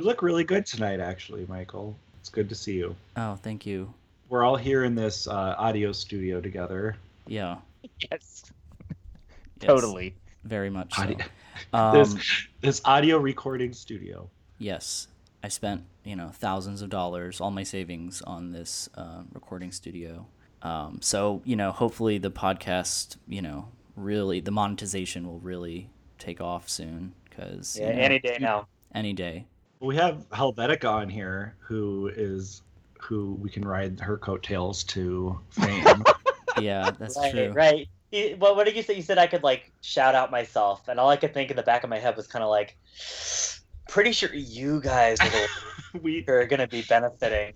You look really good tonight, actually, Michael. It's good to see you. Oh, thank you. We're all here in this uh, audio studio together. Yeah. Yes. yes, Totally. Very much so. Audio- Um, this this audio recording studio. Yes, I spent you know thousands of dollars, all my savings on this uh, recording studio. Um, so you know, hopefully the podcast, you know, really the monetization will really take off soon because Yeah, any day now. any day. We have Hellvetika on here, who is who we can ride her coattails to fame. Yeah, that's right, true. right. You- Well, what did you say? You said I could like shout out myself, and all I could think in the back of my head was kind of like, pretty sure you guys are the we are gonna be benefiting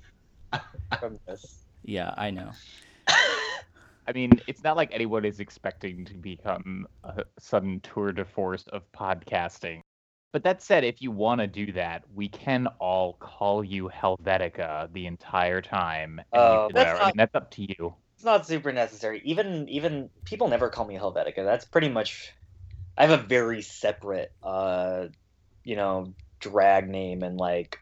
from this. Yeah, I know. I mean, it's not like anyone is expecting to become a sudden tour de force of podcasting. But that said, if you want to do that, we can all call you Hellvetika the entire time. and Oh, that's I mean, not- that's up to you. It's not super necessary. Even even people never call me Hellvetika. That's pretty much. I have a very separate, uh, you know, drag name and like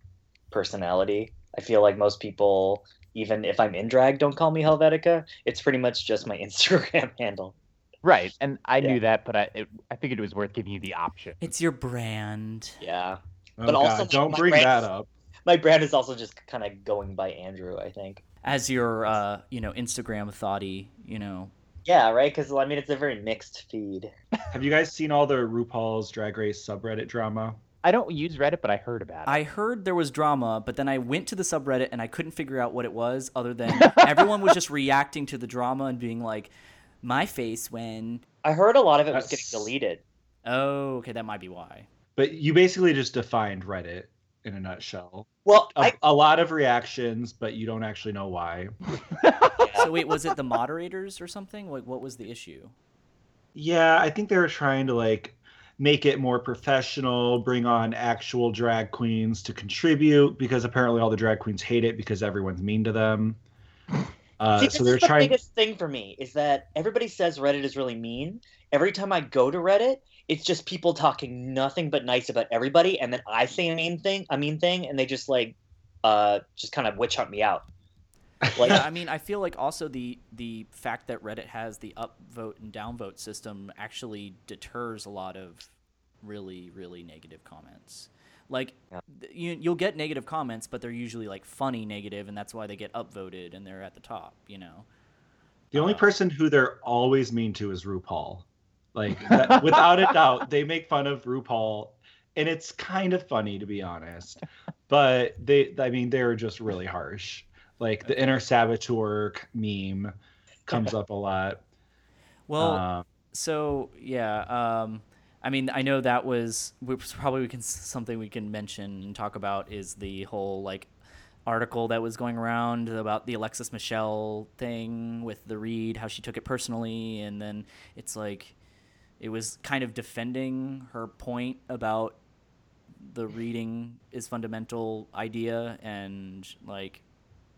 personality. I feel like most people, even if I'm in drag, don't call me Hellvetika. It's pretty much just my Instagram handle. Right, and I Yeah. knew that, but I it, I figured it was worth giving you the option. It's your brand. Yeah. oh But God, also, don't my bring brain- that up. My brand is also just kind of going by Andrew, I think. As your uh, you know, Instagram thoughty, you know. Yeah, right? Because, I mean, it's a very mixed feed. Have you guys seen all the RuPaul's Drag Race subreddit drama? I don't use Reddit, but I heard about it. I heard there was drama, but then I went to the subreddit and I couldn't figure out what it was other than everyone was just reacting to the drama and being like, my face when. I heard a lot of it was getting deleted. Oh, okay, that might be why. But you basically just defined Reddit in a nutshell. Well, A, I, a lot of reactions, but you don't actually know why. So wait, was it the moderators or something? Like, what was the issue? Yeah, I think they were trying to like make it more professional, bring on actual drag queens to contribute because apparently all the drag queens hate it because everyone's mean to them. Uh, See, so this they're is the trying. biggest thing for me is that everybody says Reddit is really mean. Every time I go to Reddit, it's just people talking nothing but nice about everybody, and then I say a mean thing, a mean thing, and they just like, uh, just kind of witch hunt me out. Like, yeah, I mean, I feel like also the the fact that Reddit has the upvote and downvote system actually deters a lot of really really negative comments. Like Yeah. you you'll get negative comments, but they're usually like funny negative, and that's why they get upvoted and they're at the top. You know. The only Uh, person who they're always mean to is RuPaul. Like that, without a doubt, they make fun of RuPaul, and it's kind of funny to be honest. But they, I mean, they're just really harsh. Like the inner saboteur meme comes up a lot. Well, Um, so yeah, um, I mean, I know that was we- probably we can something we can mention and talk about is the whole like article that was going around about the Alexis Michelle thing with the read, how she took it personally, and then it's like it was kind of defending her point about the reading is fundamental idea and like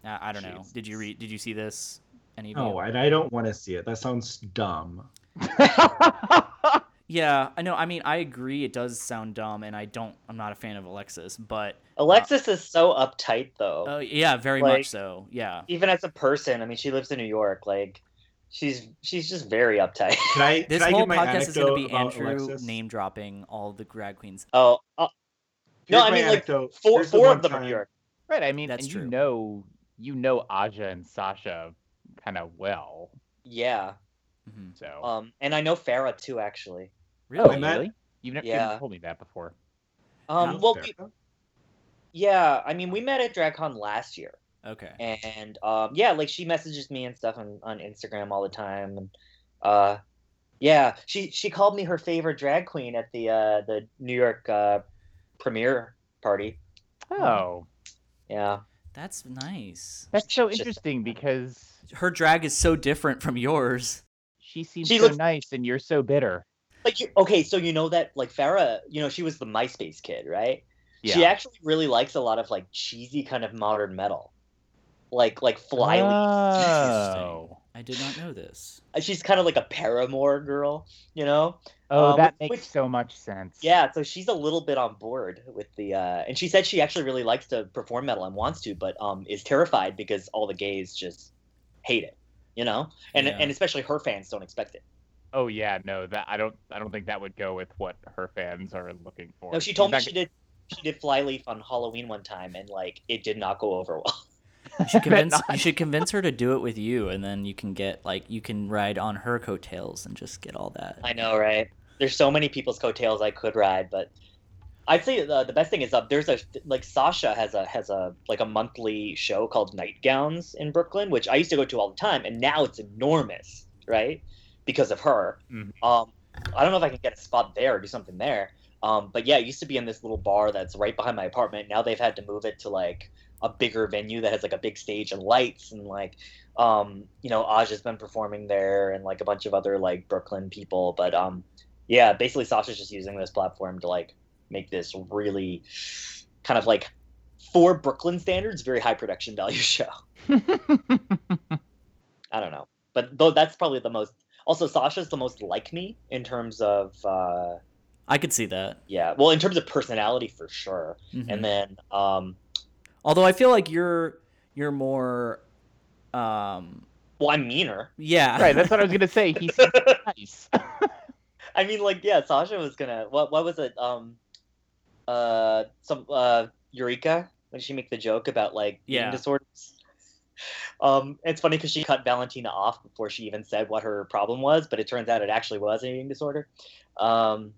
I, I don't know. Did you read? Did you see this? Any of you? no, and I don't want to see it. That sounds dumb. Yeah, I know. I mean, I agree. It does sound dumb, and I don't. I'm not a fan of Alexis, but Alexis is so uptight, though. uh, yeah, very Like- much so. Yeah. Even as a person, I mean, she lives in New York. Like, she's she's just very uptight. Can I? This can I whole give podcast is going to be Andrew Alexis? name dropping all the drag queens. Oh, uh, no, I my mean, like, anecdote. four Here's four one of them are time- New York. right, I mean, That's and true. you know, you know Aja and Sasha kind of well. Yeah. hmm So Um, and I know Farrah too, actually. Oh, Really? met- really? You've never, you Yeah. haven't told me that before. Um, well, we, yeah, I mean, we met at DragCon last year. Okay. and um, yeah, like she messages me and stuff on, on Instagram all the time, and uh, yeah, she she called me her favorite drag queen at the uh, the New York uh, premiere party. Oh, Yeah, That's nice. that's so Just- interesting because Her drag is so different from yours. she seems She so looks- nice and you're so bitter. Like you, okay, so you know that like Farrah, you know she was the MySpace kid, right? Yeah. She actually really likes a lot of like cheesy kind of modern metal, like like Flyleaf. Oh. I did not know this. Uh, She's kind of like a Paramore girl, you know. Oh, Um, that which- makes which- so much sense. Yeah, so she's a little bit on board with the, uh, and she said she actually really likes to perform metal and wants to, but um, is terrified because all the gays just hate it, you know, and Yeah. and especially her fans don't expect it. Oh yeah, no, that I don't I don't think that would go with what her fans are looking for. No, she She's told me she g- did she did Flyleaf on Halloween one time, and like it did not go over well. You should I convince you should convince her to do it with you, and then you can get like you can ride on her coattails and just get all that. I know, right? There's so many people's coattails I could ride, but I'd say the, the best thing is uh, there's a like Sasha has a has a like a monthly show called Nightgowns in Brooklyn, which I used to go to all the time, and now it's enormous, right? Because of her. Mhm. Um, I don't know if I can get a spot there or do something there. Um, but yeah, it used to be in this little bar that's right behind my apartment. Now they've had to move it to like a bigger venue that has like a big stage and lights and like um, you know, Aj has been performing there and like a bunch of other like Brooklyn people. But um, yeah, basically Sasha's just using this platform to like make this really kind of like for Brooklyn standards, very high production value show. I don't know, but though that's probably the most. Also, Sasha's the most like me in terms of uh, I could see that. yeah, well, in terms of personality for sure. Mhm. And then um, Although I feel like you're you're more, um, well, I'm meaner. yeah, right, that's what I was gonna say. He's nice. I mean, like, yeah, Sasha was gonna. What? What was it? Um, uh, some uh, Eureka when she make the joke about like Yeah. eating disorders. Um, it's funny because she cut Valentina off before she even said what her problem was, but it turns out it actually was an eating disorder. Um,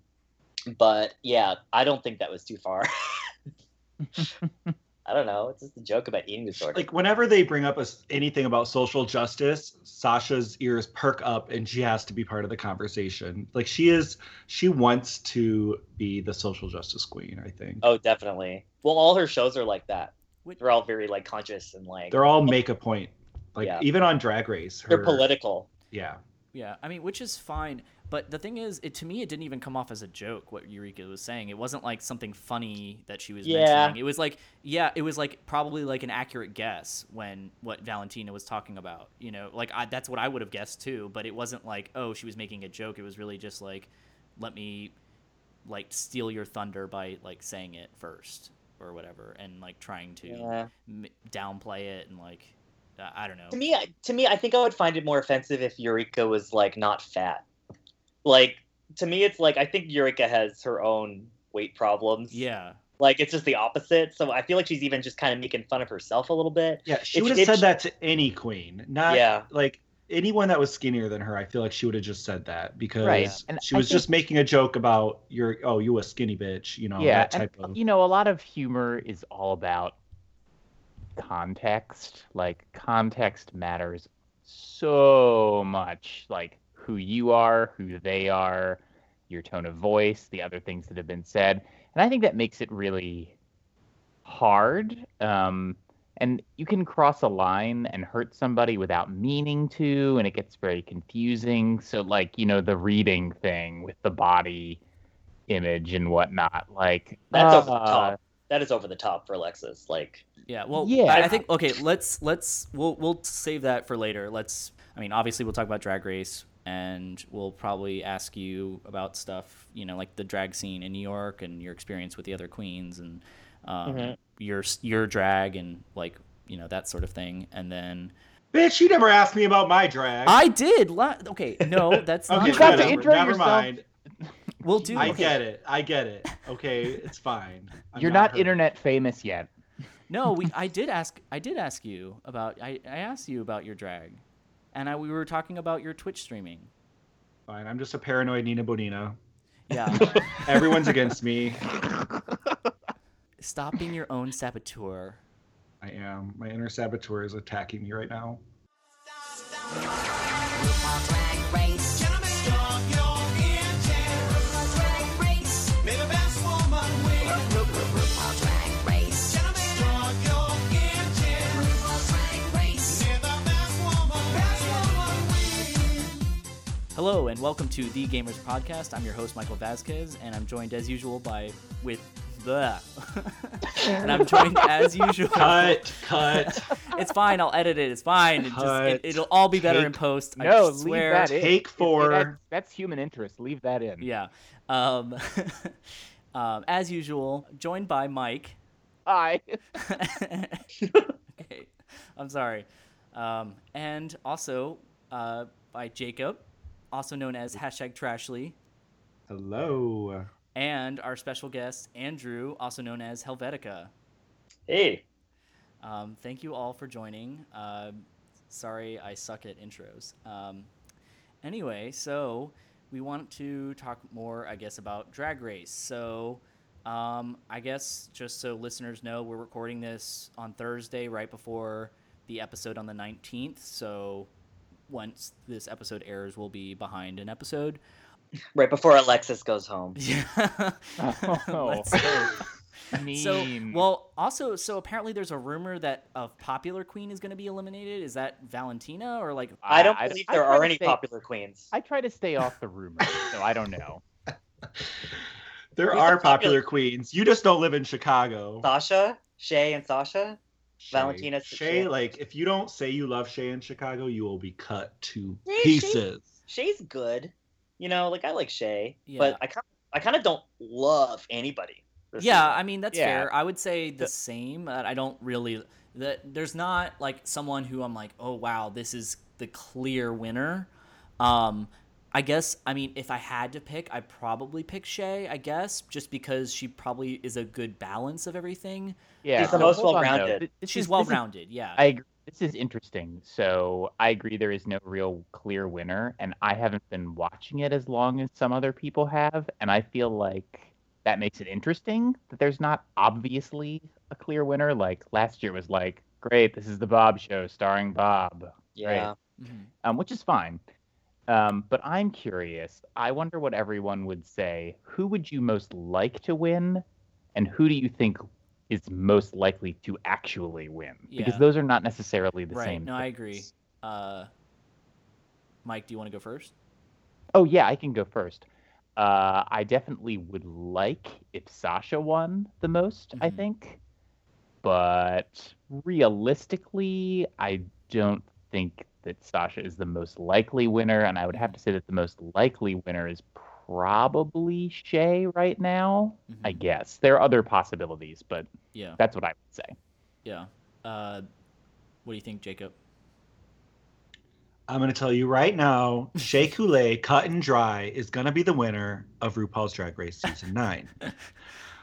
but yeah, I don't think that was too far. I don't know. It's just a joke about eating disorder. Like whenever they bring up a anything about social justice, Sasha's ears perk up and she has to be part of the conversation. Like she is, she wants to be the social justice queen. I think oh, definitely. Well, all her shows are like that. Which- They're all very like conscious and like they're all make a point. Like Yeah. even on Drag Race, her, they're political. Yeah, Yeah, I mean, which is fine. But the thing is, it to me, it didn't even come off as a joke. What Eureka was saying, it wasn't like something funny that she was Yeah. mentioning. It was like, yeah, it was like probably like an accurate guess when what Valentina was talking about. You know, like I, that's what I would have guessed too. But it wasn't like, oh, she was making a joke. It was really just like, let me like steal your thunder by like saying it first or whatever, and like trying to Yeah. m- downplay it and like, uh, I don't know. To me, I- to me, I think I would find it more offensive if Eureka was like not fat. Like to me, it's like I think Eureka has her own weight problems. Yeah. Like it's just the opposite. So I feel like she's even just kind of making fun of herself a little bit. yeah. She If- would have said she- that to any queen, not Yeah. like anyone that was skinnier than her. I feel like she would have just said that because Right, she was think- just making a joke about your oh you a skinny bitch, you know yeah, that type and, of. you know, a lot of humor is all about context. Like context matters so much. Like who you are, who they are, your tone of voice, the other things that have been said, and I think that makes it really hard. Um, and you can cross a line and hurt somebody without meaning to, and it gets very confusing. So, like, you know, the reading thing with the body image and whatnot. Like, That's over the uh, top. That is over the top for Alexis. Like Yeah, well, Yeah. I I think okay. Let's let's we'll we'll save that for later. Let's. I mean, obviously, we'll talk about Drag Race, and we'll probably ask you about stuff, you know, like the drag scene in New York and your experience with the other queens and um, Mhm. your your drag and like you know that sort of thing. And then Bitch, you never asked me about my drag. I did. La- okay, no, that's not. You got to whatever, intro never yourself. mind. We'll do. I okay. get it. I get it. Okay, it's fine. I'm You're not hurt. internet famous yet. No, we. I did ask. I did ask you about. I, I asked you about your drag, and I, we were talking about your Twitch streaming. Fine. I'm just a paranoid Nina Bo'nina. Yeah. Everyone's against me. Stop being your own saboteur. I am. My inner saboteur is attacking me right now. Hello and welcome to the Gamers Podcast. I'm your host Michael Vasquez, and I'm joined as usual by with and I'm joined as usual, Cut, cut. it's fine. I'll edit it. It's fine. It just Cut. it, will all be better in post. I No, leave that in. Take It- it- four. that's, that's human interest. Leave that in. Yeah. Um, um, as usual, joined by Mike. Hi. okay. I'm sorry. Um, and also uh, by Jacob, also known as hashtag Trashly, Hello. And our special guest Andrew, also known as Hellvetika. Hey, Um, thank you all for joining. Um sorry, I suck at intros. Um, anyway, so we want to talk more, I guess, about Drag Race. So, um, I guess just so listeners know, we're recording this on Thursday, right before the episode on the 19th. So, once this episode airs, we'll be behind an episode. Right before Alexis goes home. Yeah. Oh. Let's hope. So, well, also, so apparently there's a rumor that a popular queen is going to be eliminated. Is that Valentina or like? I don't I- believe I there try are any stay- popular queens. I try to stay off the rumors, so I don't know. There Who's are popular- popular queens. You just don't live in Chicago. Sasha, Shea, and Sasha. Shea. Valentina Shea, Shea. like if you don't say you love Shea in Chicago, you will be cut to Yeah, Shea- pieces. Shea's good. You know, like I like Shea, Yeah. but I kind I kind of don't love anybody. Yeah, season. I mean that's Yeah. fair. I would say the The- same. uh, I don't really. That there's not like someone who I'm like, oh wow, this is the clear winner. Um, I guess I mean if I had to pick, I'd probably pick Shea. I guess just because she probably is a good balance of everything. Yeah, She's the most hold on, though. well-rounded. Th- this She's is- well this is- rounded. Yeah. I agree. This is interesting. So I agree there is no real clear winner, and I haven't been watching it as long as some other people have, and I feel like that makes it interesting that there's not obviously a clear winner. Like last year was like, great, this is the Bob Show starring Bob, yeah. Mhm. um, which is fine. Um, but I'm curious. I wonder what everyone would say. Who would you most like to win, and who do you think is most likely to actually win? Because those are not necessarily the Right. same. No, I agree. Uh, Mike, do you want to go first? Oh yeah, I can go first. Uh, I definitely would like if Sasha won the most. I Mhm. think, but realistically, I don't think that Sasha is the most likely winner, and I would have to say that the most likely winner is probably Shea right now. I Mhm. guess there are other possibilities, but Yeah. that's what I would say. Yeah. Uh, what do you think, Jacob? I'm going to tell you right now, Shea Couleé, cut and dry, is going to be the winner of RuPaul's Drag Race season nine.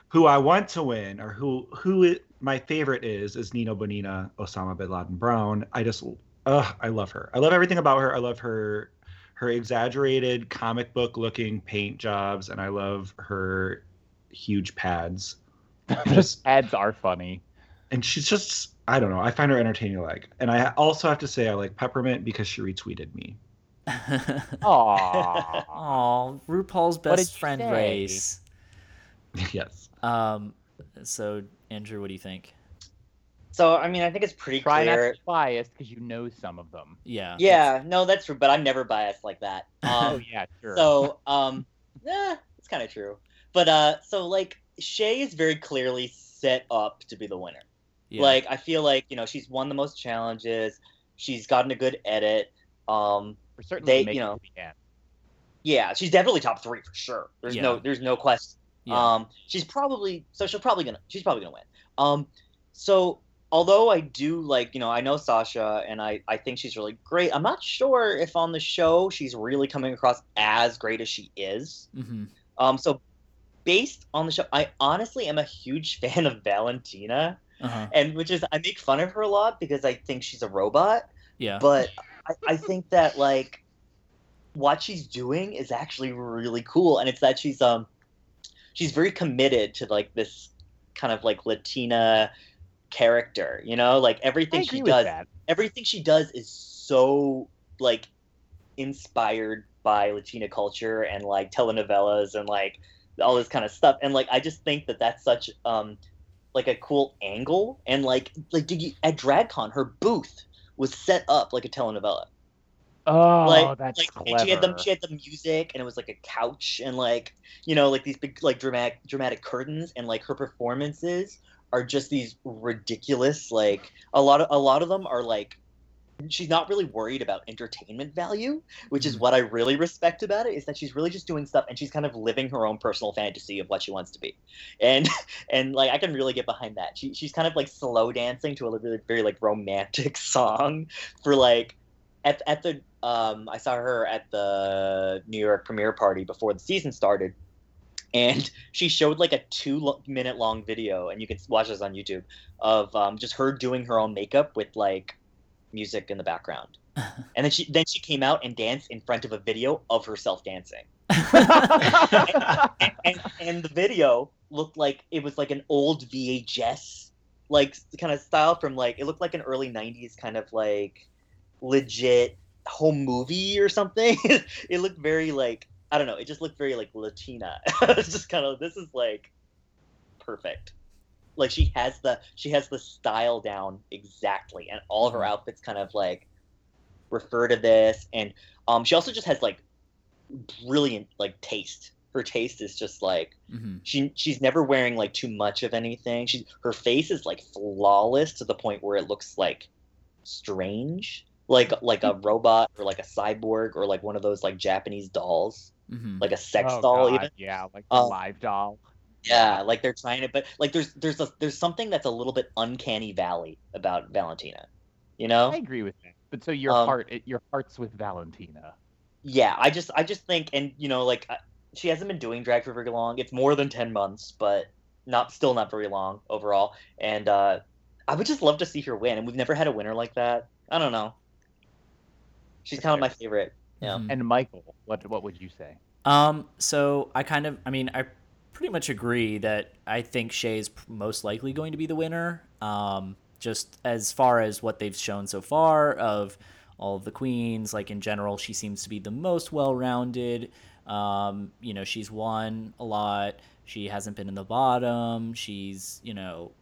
who I want to win, or who who it, my favorite is, is Nino Bonina, Osama bin Laden Brown. I just, ugh, I love her. I love everything about her. I love her, her exaggerated comic book looking paint jobs, and I love her huge pads. Just Ads are funny. and she's just I don't know. I find her entertaining. Like, and I also have to say I like Peppermint because she retweeted me. Aww. Oh, RuPaul's best friend say? race. yes. Um, so Andrew, what do you think? So I mean, I think it's pretty Try not clear. to be biased because you know some of them. Yeah. Yeah, no, that's true. But I'm never biased like that. Oh Um, yeah, sure. So, um, yeah, it's kind of true. But uh, so like Shea is very clearly set up to be the winner. Yeah. Like I feel like you know she's won the most challenges. She's gotten a good edit. Um, We're certainly they- making you know, the end. yeah, she's definitely top three for sure. There's no, there's no question. yeah. Um, she's probably so she'll probably gonna she's probably gonna win. Um, so although I do like you know I know Sasha and I I think she's really great. I'm not sure if on the show she's really coming across as great as she is. hmm Um, so based on the show, I honestly am a huge fan of Valentina, Uh-huh. and which is I make fun of her a lot because I think she's a robot, Yeah. but I, I think that like what she's doing is actually really cool, and it's that she's um she's very committed to like this kind of like Latina character, you know, like everything she does everything she does is so like inspired by Latina culture and like telenovelas and like all this kind of stuff. And like I just think that that's such um like a cool angle. And like like did you at DragCon her booth was set up like a telenovela. Oh, like that's like clever. she had the she had the music and it was like a couch and like you know like these big like dramatic dramatic curtains and like her performances are just these ridiculous like a lot of a lot of them are like she's not really worried about entertainment value which is Mhm. what i really respect about it is that she's really just doing stuff and she's kind of living her own personal fantasy of what she wants to be and and like i can really get behind that she, she's kind of like slow dancing to a really very like romantic song for like at, at the um i saw her at the new york premiere party before the season started and she showed like a two lo- minute long video and you can watch this on youtube of um, just her doing her own makeup with like music in the background. And then she then she came out and danced in front of a video of herself dancing. And, and, and the video looked like it was like an old vhs like kind of style from like it looked like an early 90s kind of like legit home movie or something. It looked very like i don't know it just looked very like latina. It's just kind of this is like perfect. Like she has the she has the style down exactly and all of her Mhm. outfits kind of like refer to this and um she also just has like brilliant like taste. Her taste is just like hmm she she's never wearing like too much of anything. She her face is like flawless to the point where it looks like strange. Like like a robot or like a cyborg or like one of those like japanese dolls hmm like a sex Oh, doll God, even? Yeah, like a Um, live doll. yeah like they're trying it, but like there's there's a, there's something that's a little bit uncanny valley about valentina you know? I agree with that. But so your Um, heart, it, your heart's with Valentina. yeah i just i just think and you know like I- she hasn't been doing drag for very long. It's more than 10 months but not still not very long overall. And uh i would just love to see her win and we've never had a winner like that. I don't know. She's kind of my favorite yeah. And Michael, what what would you say? Um, so I kind of, I mean, I pretty much agree that I think Shea is most likely going to be the winner. Um, just as far as what they've shown so far of all of the queens, like in general, she seems to be the most well-rounded. Um, you know, she's won a lot. She hasn't been in the bottom. She's, you know,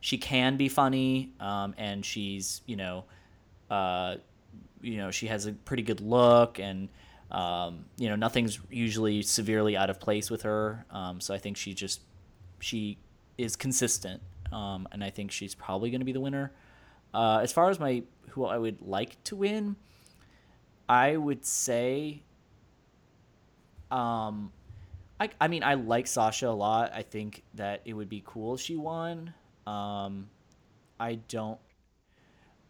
she can be funny, um, and she's, you know, uh, you know, she has a pretty good look and um, you know, nothing's usually severely out of place with her. Um, so I think she just she is consistent, um, and I think she's probably going to be the winner. Uh, as far as my who I would like to win, I would say, um, I I mean I like Sasha a lot. I think that it would be cool if she won. Um, I don't.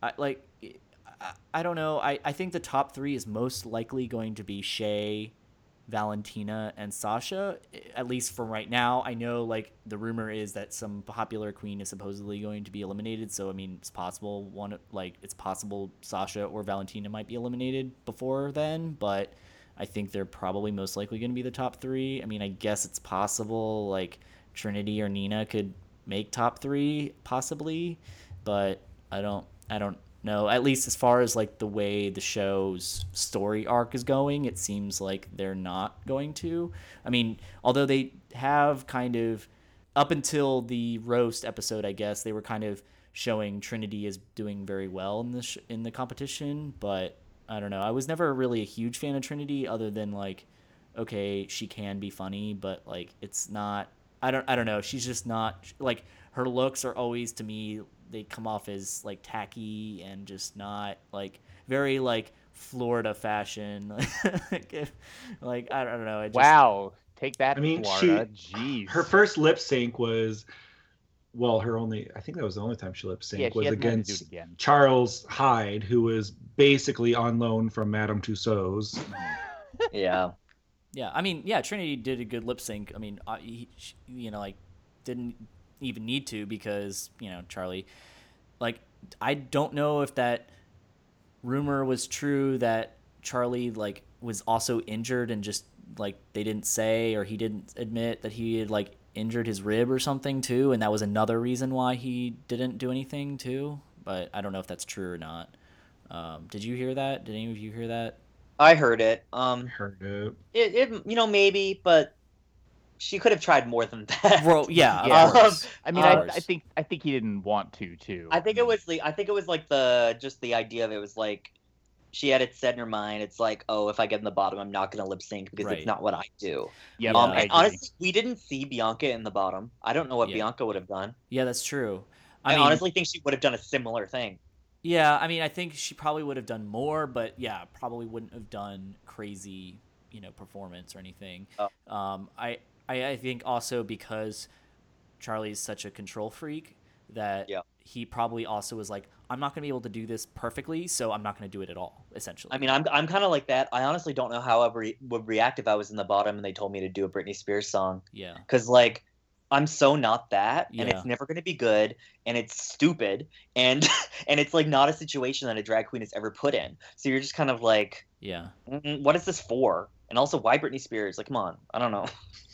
I like. I, don't know. I, I think the top three is most likely going to be Shea, Valentina, and Sasha. Eh, at least for right now. I know like the rumor is that some popular queen is supposedly going to be eliminated. So I mean, it's possible one like it's possible Sasha or Valentina might be eliminated before then. But I think they're probably most likely going to be the top three. I mean, I guess it's possible like Trinity or Nina could make top three possibly, but I don't. I don't know. At least as far as like the way the show's story arc is going, it seems like they're not going to. I mean, although they have kind of up until the roast episode, I guess they were kind of showing Trinity is doing very well in the sh- in the competition, but I don't know. I was never really a huge fan of Trinity other than like okay, she can be funny, but like it's not I don't I don't know. She's just not like her looks are always to me they come off as like tacky and just not like very like Florida fashion. like, like I don't know. I just, wow, take that, I mean, Florida. Jeez. Her first lip sync was, well, her only. I think that was the only time she lip synced she was hasn't had to do against again. Charlie Hides, who was basically on loan from Madame Tussauds. yeah Yeah, I mean, yeah, Trinity did a good lip sync. I mean, uh, he, sh- you know, like didn't even need to because you know Charlie, like I don't know if that rumor was true that Charlie like was also injured and just like they didn't say or he didn't admit that he had like injured his rib or something too, and that was another reason why he didn't do anything too. But I don't know if that's true or not. Um, did you hear that? Did any of you hear that? i heard it um Heard it. it, it you know maybe but she could have tried more than that Well, yeah, Yeah. course. I mean, I. I think I think he didn't want to too. I think it was the I think it was like the just the idea of it was like she had it set in her mind. It's like, oh, if I get in the bottom, I'm not gonna lip sync because Right. it's not what I do. Yeah, um, and honestly, we didn't see Bianca in the bottom. I don't know what Yeah. Bianca would have done. Yeah, that's true. I, I, mean, honestly think she would have done a similar thing. yeah, I mean, I think she probably would have done more, but yeah, probably wouldn't have done crazy, you know, performance or anything. Oh. Um, I, I, I think also because Charlie's such a control freak that Yeah. he probably also was like, I'm not gonna be able to do this perfectly, so I'm not gonna do it at all. Essentially. I mean, I'm I'm kind of like that. I honestly don't know how I re- would react if I was in the bottom and they told me to do a Britney Spears song. yeah, because like I'm so not that, and Yeah. it's never going to be good, and it's stupid, and and it's like not a situation that a drag queen has ever put in. So you're just kind of like, yeah. "Mm, what is this for? And also, why Britney Spears? Like, come on, I don't know.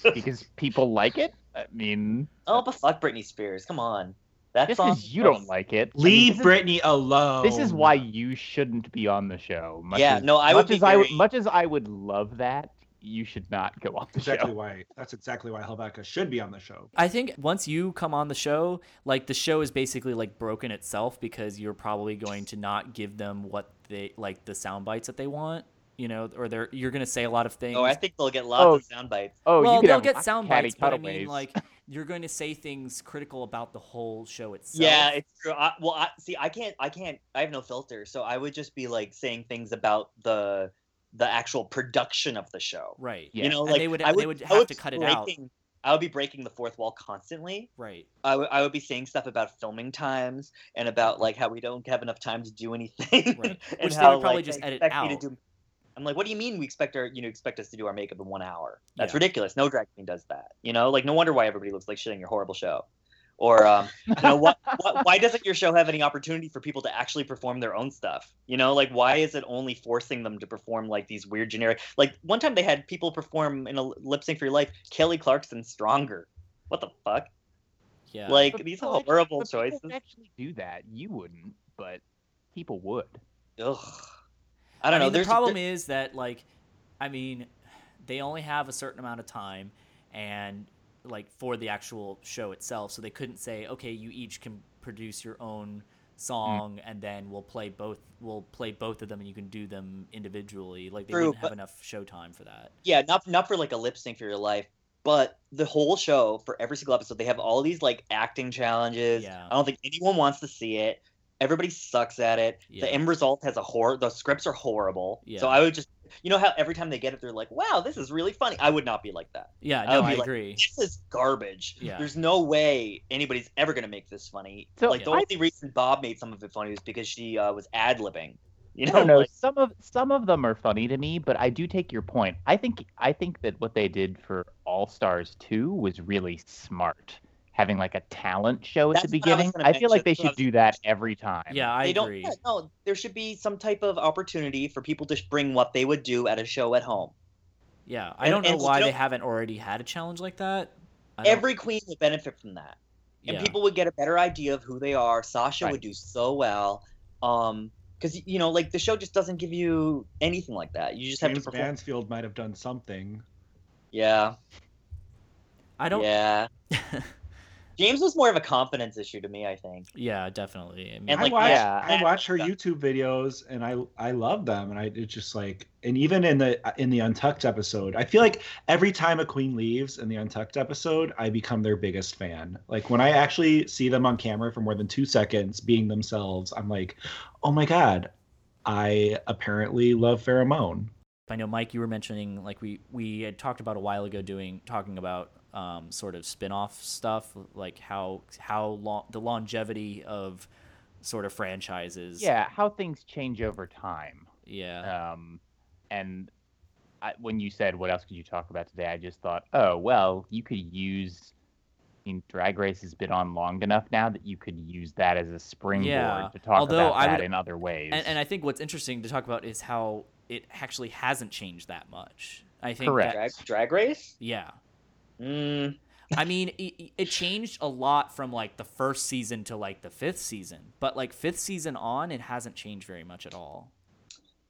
because people like it. I mean, Oh, but fuck Britney Spears, come on. That just song. because you don't like it, I mean, Leave is- Britney alone. This is why you shouldn't be on the show. Much Yeah, as, no, I would much be as I much as I would love that. You should not go on the exactly show. why. That's exactly why Hellvetika should be on the show. I think once you come on the show, like the show is basically like broken itself because you're probably going to not give them what they like the sound bites that they want, you know, or they're you're gonna say a lot of things. Oh, I think they'll get lots Oh, of sound bites. Oh, well, you could they'll have get sound bites, but I cutaways. mean, like you're going to say things critical about the whole show itself. Yeah, it's true. I, well, I, see, I can't, I can't, I have no filter, so I would just be like saying things about the the actual production of the show. right. Yeah. You know, And like they would- I they would have would to be cut it out. breaking- I would be breaking the fourth wall constantly. Right. I would I would be saying stuff about filming times and about like how we don't have enough time to do anything. Right. and Which they how, would probably like, just edit expect me out. to do- I'm like, what do you mean we expect our you know expect us to do our makeup in one hour? That's Yeah. ridiculous. No drag queen does that. You know, like no wonder why everybody looks like shit on your horrible show. Or um, you know what, what? Why doesn't your show have any opportunity for people to actually perform their own stuff? You know, like why is it only forcing them to perform like these weird generic? Like one time they had people perform in a lip sync for your life. Kelly Clarkson, stronger. What the fuck? Yeah. Like But these people actually- horrible but choices. actually do that. You wouldn't, but people would. Ugh. I don't know. mean, the problem there- is that like, I mean, they only have a certain amount of time, and like for the actual show itself, so they couldn't say, okay, you each can produce your own mm. song, and then we'll play both. We'll play both of them, and you can do them individually. Like they True, wouldn't have but- enough show time for that. yeah, not not for like a lip sync for your life, but the whole show for every single episode they have all these like acting challenges. Yeah. I don't think anyone wants to see it. Everybody sucks at it. Yeah. The end result has a horror. The scripts are horrible. Yeah. So I would just, you know how every time they get it, they're like, "Wow, this is really funny." I would not be like that. Yeah, I no, would I like, agree. This is garbage. Yeah. There's no way anybody's ever gonna make this funny. So like the I- only reason Bob made some of it funny was because she uh, was ad libbing. You I know, don't know. like- Some of some of them are funny to me, but I do take your point. I think I think that what they did for All Stars 2 was really smart. Having like a talent show at the That's what I was beginning. gonna I, feel like they That's what I should do that every time. Yeah, I they don't. agree. yeah, no, there should be some type of opportunity for people to bring what they would do at a show at home. Yeah, I And- don't know and why they don't- haven't already had a challenge like that. Every queen would benefit from that, and yeah. people would get a better idea of who they are. Sasha Right. would do so well, um, because you know, like the show just doesn't give you anything like that. You just have to perform. Mansfield might have done something. Yeah, I don't. yeah. Jaymes was more of a confidence issue to me, I think. Yeah, definitely. I mean, And, I like, watch yeah. I watch her YouTube videos and I I love them and I it's just like and even in the in the Untucked episode, I feel like every time a queen leaves in the Untucked episode, I become their biggest fan. Like when I actually see them on camera for more than two seconds being themselves, I'm like, oh my god, I apparently love Farrah Moan. I know, Mike, you were mentioning like we we had talked about a while ago doing talking about um, sort of spin-off stuff, like how how long the longevity of sort of franchises. Yeah, how things change over time. Yeah. Um, and I, when you said what else could you talk about today, I just thought, oh well, you could use. I mean, Drag Race has been on long enough now that you could use that as a springboard Yeah, to talk although about I that would- in other ways. And, and I think what's interesting to talk about is how it actually hasn't changed that much. I think Correct. that- Drag, drag race. yeah. Mm, I mean, it, it changed a lot from like the first season to like the fifth season, but like fifth season on, it hasn't changed very much at all.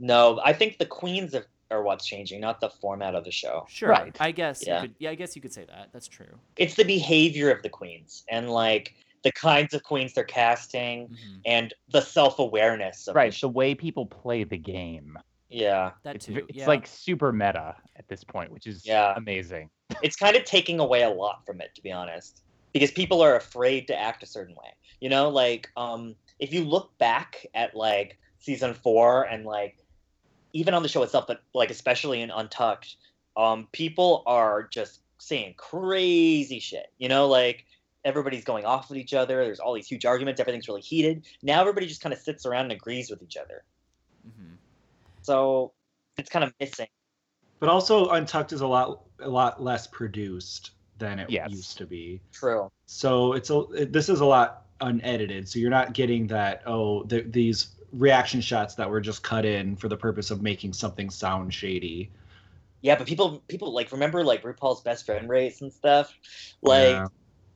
no, I think the queens are, are what's changing, not the format of the show. Sure, Right. I guess. Yeah. You could, yeah, I guess you could say that. That's true. It's the behavior of the queens, and like the kinds of queens they're casting, Mhm. and the self awareness of the right the way people play the game yeah, That it's, too. v- it's yeah. like super meta at this point which is Yeah. amazing it's kind of taking away a lot from it, to be honest, because people are afraid to act a certain way. You know, like um, if you look back at like season four and like even on the show itself, but like especially in Untucked, um, people are just saying crazy shit. You know, like everybody's going off with each other. There's all these huge arguments. Everything's really heated. Now everybody just kind of sits around and agrees with each other. So it's kind of missing. But also, Untucked is a lot a lot less produced than it Yes. used to be. True. So it's a it- this is a lot unedited. So you're not getting that oh the, these reaction shots that were just cut in for the purpose of making something sound shady. Yeah, but people people like remember like RuPaul's best friend race and stuff. Like Yeah.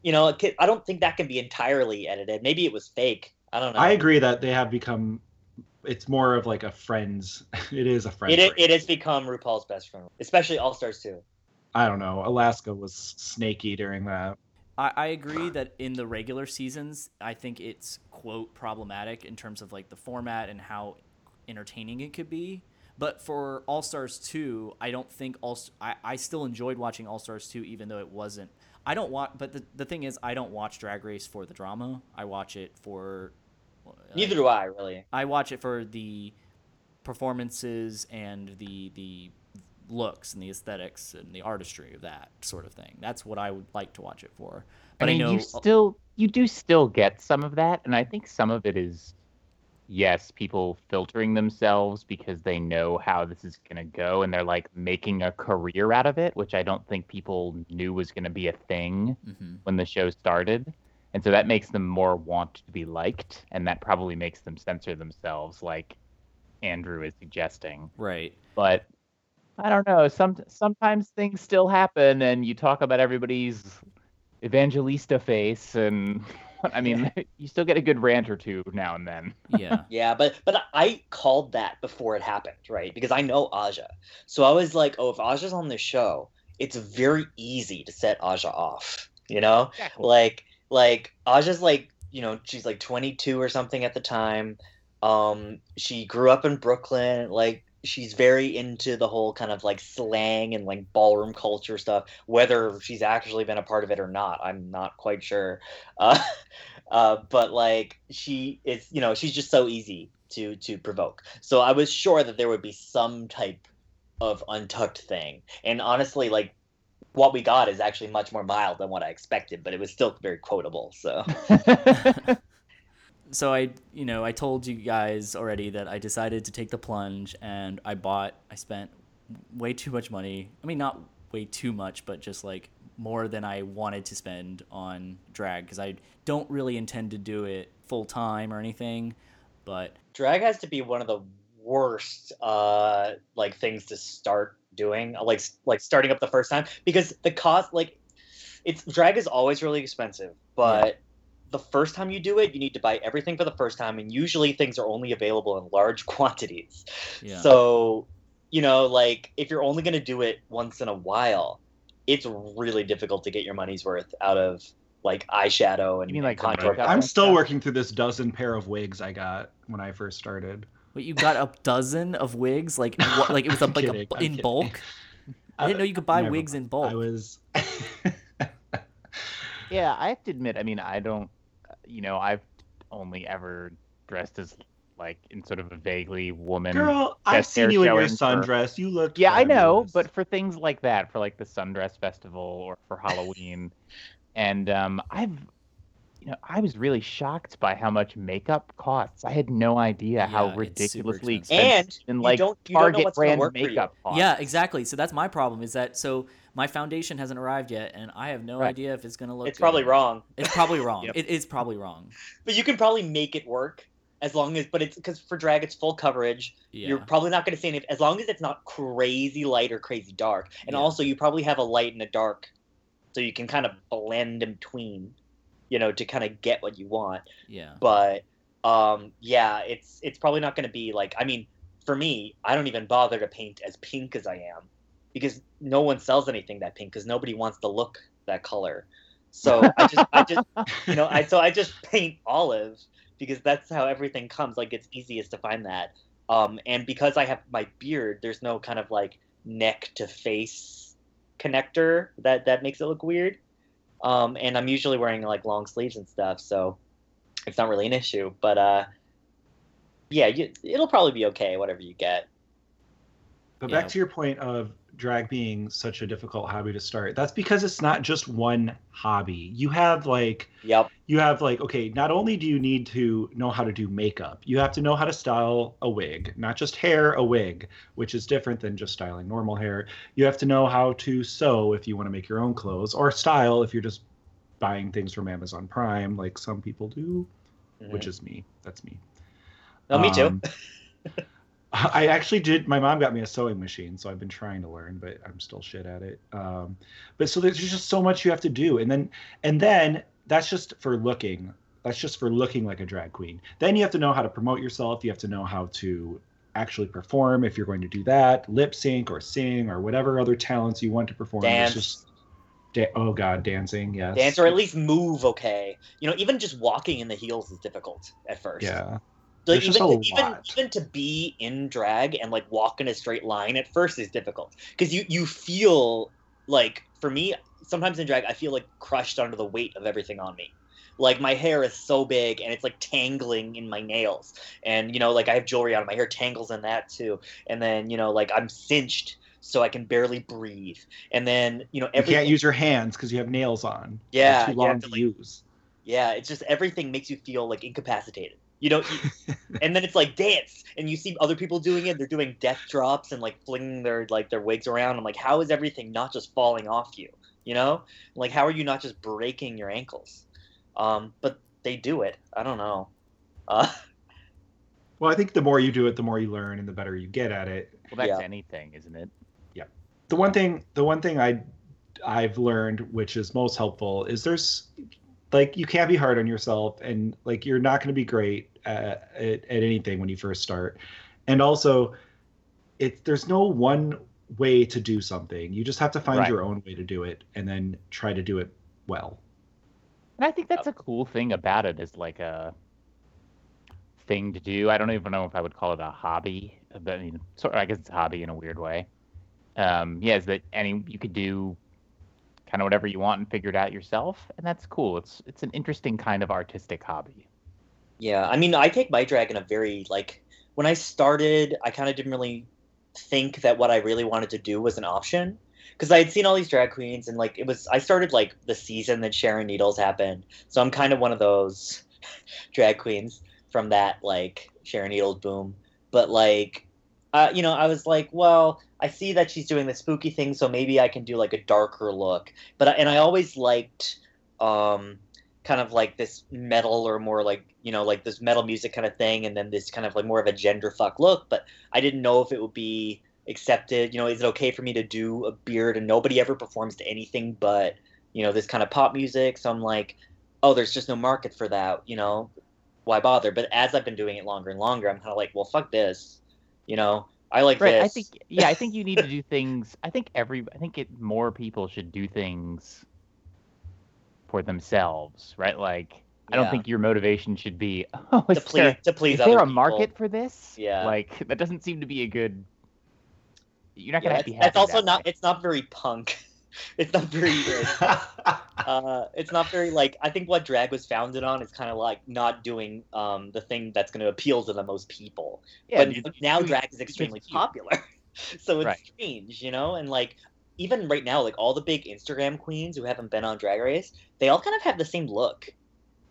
you know, I don't think that can be entirely edited. Maybe it was fake. I don't know. I agree that they have become. It's more of like a friends. It is a friends. It, it, has become RuPaul's best friend, especially All Stars 2. I don't know. Alaska was snaky during that. I, I agree that in the regular seasons, I think it's quote problematic in terms of like the format and how entertaining it could be. But for All Stars 2, I don't think All I, I still enjoyed watching All Stars 2 even though it wasn't I don't watch but the, the thing is I don't watch Drag Race for the drama. I watch it for Neither do I, really. I watch it for the performances and the the looks and the aesthetics and the artistry of that sort of thing. That's what I would like to watch it for. But I mean, know you still you do still get some of that, and I think some of it is yes, people filtering themselves because they know how this is going to go, and they're like making a career out of it, which I don't think people knew was going to be a thing Mhm. when the show started, and so that makes them more want to be liked, and that probably makes them censor themselves, like Andrew is suggesting right. but I don't know. Some sometimes things still happen, and you talk about everybody's evangelista face, and I mean, you still get a good rant or two now and then. Yeah. Yeah, but but I called that before it happened, right? Because I know Aja. So I was like, oh, if Aja's on this show, it's very easy to set Aja off, you know? like like Aja's like you know she's like 22 or something at the time. Um, she grew up in Brooklyn. Like she's very into the whole kind of like slang and like ballroom culture stuff. Whether she's actually been a part of it or not, I'm not quite sure. Uh, uh, but like she is, you know, she's just so easy to to provoke. So I was sure that there would be some type of untucked thing. And honestly, like what we got is actually much more mild than what I expected, but it was still very quotable. So so I, you know, I told you guys already that I decided to take the plunge and I bought, I spent way too much money. I mean, not way too much, but just like more than I wanted to spend on drag because I don't really intend to do it full time or anything. But drag has to be one of the worst uh like things to start doing like like starting up the first time because the cost like it's drag is always really expensive but the first time you do it you need to buy everything for the first time and usually things are only available in large quantities yeah, so you know like if you're only going to do it once in a while it's really difficult to get your money's worth out of like eyeshadow and You mean like contour? I'm still working through this dozen pair of wigs I got when I first started. But you got a dozen of wigs, like what, like it was a, I'm like kidding, a, I'm in kidding. bulk. I didn't know you could buy Never wigs mind. in bulk. I was. yeah, I have to admit, I mean, I don't, you know, I've only ever dressed as like in sort of a vaguely woman. Girl, I've seen you in your showing for- sundress. You look. Yeah, I know, but for things like that, for like the Sundress Festival or for Halloween, and um, I've, you know, I was really shocked by how much makeup costs. I had no idea Yeah, how ridiculously expensive. expensive And and you like don't- you don't know Target what's gonna brand work for you. makeup costs. Yeah, exactly. So that's my problem is that so my foundation hasn't arrived yet, and I have no Right. idea if it's gonna look. it's probably wrong It's probably wrong. Yep. It is probably wrong. but you can probably make it work as long as but it's because for drag it's full coverage Yeah. you're probably not going to see any as long as it's not crazy light or crazy dark and Yeah. also you probably have a light and a dark so you can kind of blend in between you know to kind of get what you want yeah. but um yeah it's it's probably not going to be like i mean for me i don't even bother to paint as pink as i am because no one sells anything that pink because nobody wants to look that color So I just I just you know I so I just paint olive because that's how everything comes. Like it's easiest to find that. Um, and because I have my beard, there's no kind of like neck to face connector that that makes it look weird. Um, and I'm usually wearing like long sleeves and stuff, so it's not really an issue. But uh, yeah, you, it'll probably be okay, whatever you get. But Yeah. back to your point of drag being such a difficult hobby to start. That's because it's not just one hobby. You have like Yep. you have like okay, not only do you need to know how to do makeup, you have to know how to style a wig, not just hair, a wig, which is different than just styling normal hair. You have to know how to sew if you want to make your own clothes or style if you're just buying things from Amazon Prime like some people do, which mm-hmm. is me. That's me. No, me too. Um, I actually did. My mom got me a sewing machine, so I've been trying to learn, but I'm still shit at it. Um, but so there's just so much you have to do, and then and then that's just for looking. That's just for looking like a drag queen. Then you have to know how to promote yourself. You have to know how to actually perform if you're going to do that, lip sync or sing or whatever other talents you want to perform. It's Dance. just- da- oh God, dancing, yes. Dance or at least move okay. You know, even just walking in the heels is difficult at first. Yeah. Like even, to, even even to be in drag and like walk in a straight line at first is difficult because you you feel like for me sometimes in drag I feel like crushed under the weight of everything on me. Like my hair is so big and it's like tangling in my nails, and you know like I have jewelry on, my hair tangles in that too, and then you know like I'm cinched so I can barely breathe, and then you know You can't use your hands because you have nails on. They're Yeah, too long to, like- use. Yeah, it's just everything makes you feel like incapacitated. You know, you- and then it's like dance, and you see other people doing it. They're doing death drops and like flinging their like their wigs around. I'm like, how is everything not just falling off you? You know, like how are you not just breaking your ankles? Um, but they do it. I don't know. Uh, Well, I think the more you do it, the more you learn, and the better you get at it. Well, that's Yeah. anything, isn't it? Yeah. The one thing, the one thing I, I've learned, which is most helpful, is there's, like, you can't be hard on yourself, and like you're not going to be great at, at, at anything when you first start, and also, it there's no one way to do something. You just have to find Right. your own way to do it, and then try to do it well. And I think that's a cool thing about it is like a thing to do. I don't even know if I would call it a hobby, but I mean, sort of, I guess it's a hobby in a weird way. Um, yeah, is that any you could do kind of whatever you want and figure it out yourself, and that's cool. It's it's an interesting kind of artistic hobby. Yeah, I mean, I take my drag in a very like when I started, I kind of didn't really think that what I really wanted to do was an option because I had seen all these drag queens and like it was I started like the season that Sharon Needles happened, so I'm kind of one of those drag queens from that like Sharon Needles boom. But like, uh, you know, I was like, well, I see that she's doing the spooky thing, so maybe I can do like a darker look. But and I always liked um kind of like this metal or more like you know like this metal music kind of thing and then this kind of like more of a gender fuck look. But i didn't know if it would be accepted. You know is it okay for me to do a beard? And nobody ever performs to anything but you know this kind of pop music. So i'm like oh there's just no market for that you know? Why bother? But as i've been doing it longer and longer i'm kind of like well fuck this you know i like Right. this I think yeah, I think you need to do things. I think every I think it more people should do things for themselves, right? Like I don't think your motivation should be oh, to please there, to please is there a people. market for this? Yeah. Like that doesn't seem to be a good. You're not Yeah, gonna be happy. that's also that not way. it's not very punk it's not very uh, it's not very like I think what drag was founded on is kind of like not doing um, the thing that's going to appeal to the most people. Yeah, but you- now you- drag is extremely popular, so it's Right. strange, you know. And like even right now, like all the big Instagram queens who haven't been on Drag Race, they all kind of have the same look.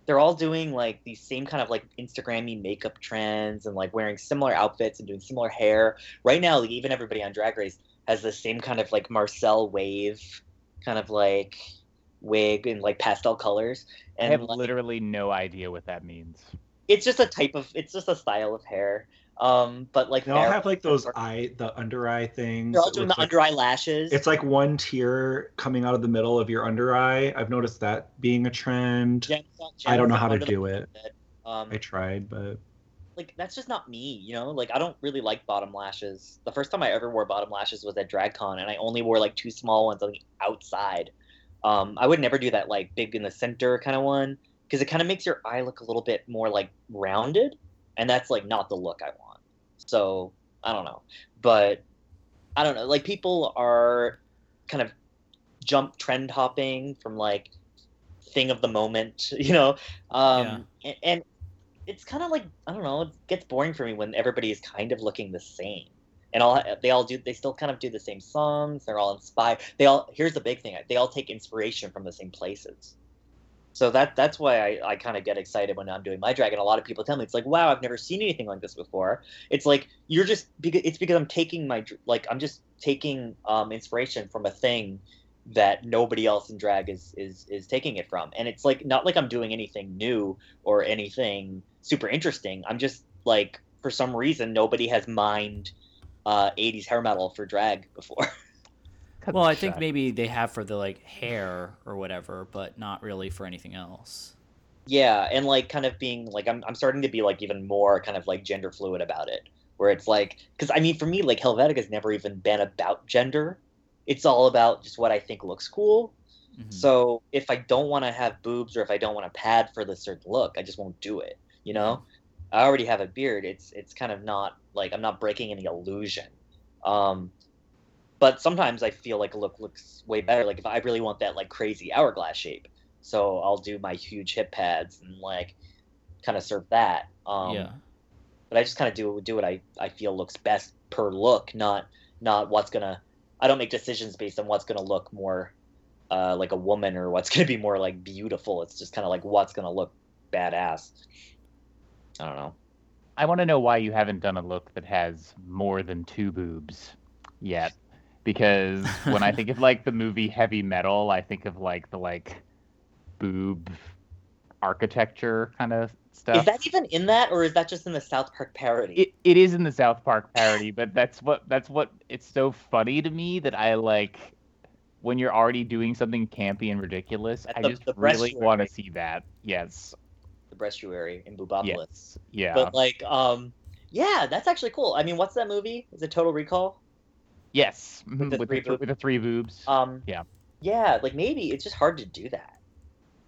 They're all doing like these same kind of like Instagrammy makeup trends and like wearing similar outfits and doing similar hair. Right now, like even everybody on Drag Race has the same kind of like Marcel wave kind of like wig in like pastel colors. I And have like, literally no idea what that means. it's just a type of it's just a style of hair. Um, but like They all they're- have like those eye, the under eye things. they're all doing the like, under eye lashes. It's like one tear coming out of the middle of your under eye. I've noticed that being a trend. Jen's- I don't know how to do it. Um, I tried, but like that's just not me, you know. Like I don't really like bottom lashes. The first time I ever wore bottom lashes was at DragCon, and I only wore like two small ones on the outside. Um, I would never do that like big in the center kind of one because it kind of makes your eye look a little bit more like rounded, and that's like not the look I want. So I don't know, but I don't know. Like people are kind of jump trend hopping from like thing of the moment, you know, um, and, and it's kind of like I don't know. It gets boring for me when everybody is kind of looking the same and all they all do they still kind of do the same songs they're all inspired they all here's the big thing they all take inspiration from the same places so that that's why I, I kind of get excited when I'm doing my drag and a lot of people tell me it's like wow I've never seen anything like this before it's like you're just because it's because I'm taking my like I'm just taking um, inspiration from a thing that nobody else in drag is is is taking it from and it's like not like I'm doing anything new or anything super interesting I'm just like for some reason nobody has mined uh, 80s hair metal for drag before. well, I think maybe they have for the like hair or whatever, but not really for anything else. Yeah, and like kind of being like I'm I'm starting to be like even more kind of like gender fluid about it, where it's like because I mean for me like Hellvetika's never even been about gender. It's all about just what I think looks cool. Mm-hmm. So if I don't want to have boobs or if I don't want to pad for the certain look, I just won't do it. You know, I already have a beard. It's it's kind of not like I'm not breaking any illusion. Um, but sometimes I feel like a look looks way better. Like if I really want that like crazy hourglass shape, so I'll do my huge hip pads and like kind of serve that. Um, yeah. But I just kind of do do what I, I feel looks best per look, not not what's gonna. I don't make decisions based on what's gonna look more uh, like a woman or what's gonna be more like beautiful. It's just kind of like what's gonna look badass. I don't know. I want to know why you haven't done a look that has more than two boobs yet. Because when I think of like the movie Heavy Metal, I think of like the like boob architecture kind of stuff. Is that even in that, or is that just in the South Park parody? It, it is in the South Park parody, but that's what that's what it's so funny to me that I like when you're already doing something campy and ridiculous. I just really want to see that. Yes the breastuary in Boobopolis. Yes. Yeah. But like, um, yeah, that's actually cool. I mean, what's that movie? Is it Total Recall? Yes, With mm-hmm. the, with, three, the, with the three boobs. Um, yeah. Yeah, like maybe it's just hard to do that.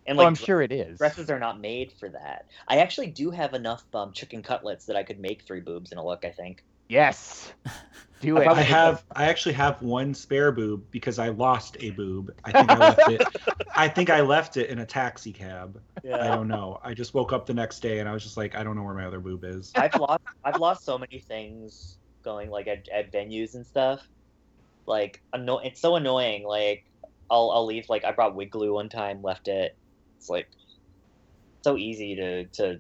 And like, well, I'm sure it is. Dresses are not made for that. I actually do have enough um, chicken cutlets that I could make three boobs in a look. I think. Yes. Do it. I have. I actually have one spare boob because I lost a boob. I think I left it. I think I left it in a taxi cab. Yeah. I don't know. I just woke up the next day and I was just like, I don't know where my other boob is. I've lost. I've lost so many things going like at, at venues and stuff. Like, anno- it's so annoying. Like, I'll I'll leave. Like, I brought wig glue one time, left it. It's like so easy to to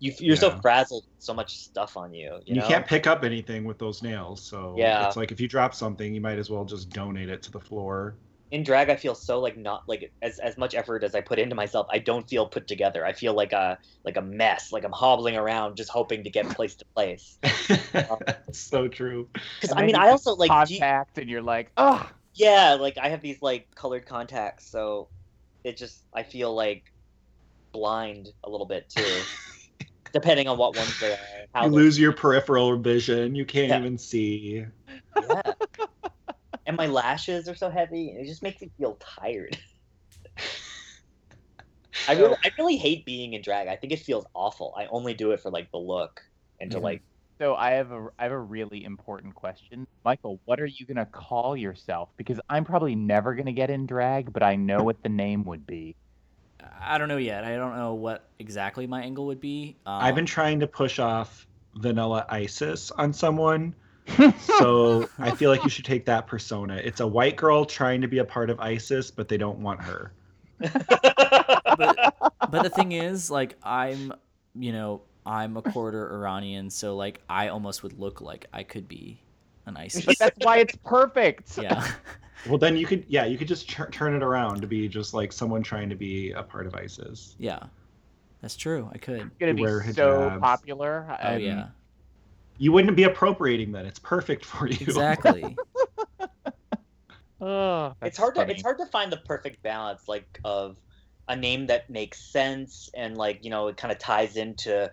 you, you're yeah. so frazzled so much stuff on you you, you can't pick up anything with those nails so yeah. it's like if you drop something you might as well just donate it to the floor. In drag i feel so like not like as, as much effort as i put into myself i don't feel put together. I feel like a like a mess like i'm hobbling around just hoping to get place to place. Um, so true. Because i mean i also like contact you, and you're like oh yeah like i have these like colored contacts so it just i feel like blind a little bit too depending on what ones they are. you lose your peripheral vision. You can't yeah. even see. Yeah. and my lashes are so heavy. It just makes me feel tired. I really, I really hate being in drag. I think it feels awful. I only do it for like the look and to mm-hmm. like. So I have a I have a really important question, Michael. What are you gonna call yourself? Because I'm probably never gonna get in drag, but I know what the name would be. I don't know yet. I don't know what exactly my angle would be. Um, I've been trying to push off Vanilla Isis on someone. so I feel like you should take that persona. It's a white girl trying to be a part of ISIS, but they don't want her. but, but the thing is, like, I'm, you know, I'm a quarter Iranian, so like, I almost would look like I could be an ISIS. But that's why it's perfect. Yeah. Well, then you could, yeah, you could just ch- turn it around to be just like someone trying to be a part of ISIS. Yeah, that's true. I could. It's gonna be so popular. Oh and... yeah. You wouldn't be appropriating that. It's perfect for you. Exactly. oh, it's hard funny. to it's hard to find the perfect balance, like of a name that makes sense and like you know it kind of ties into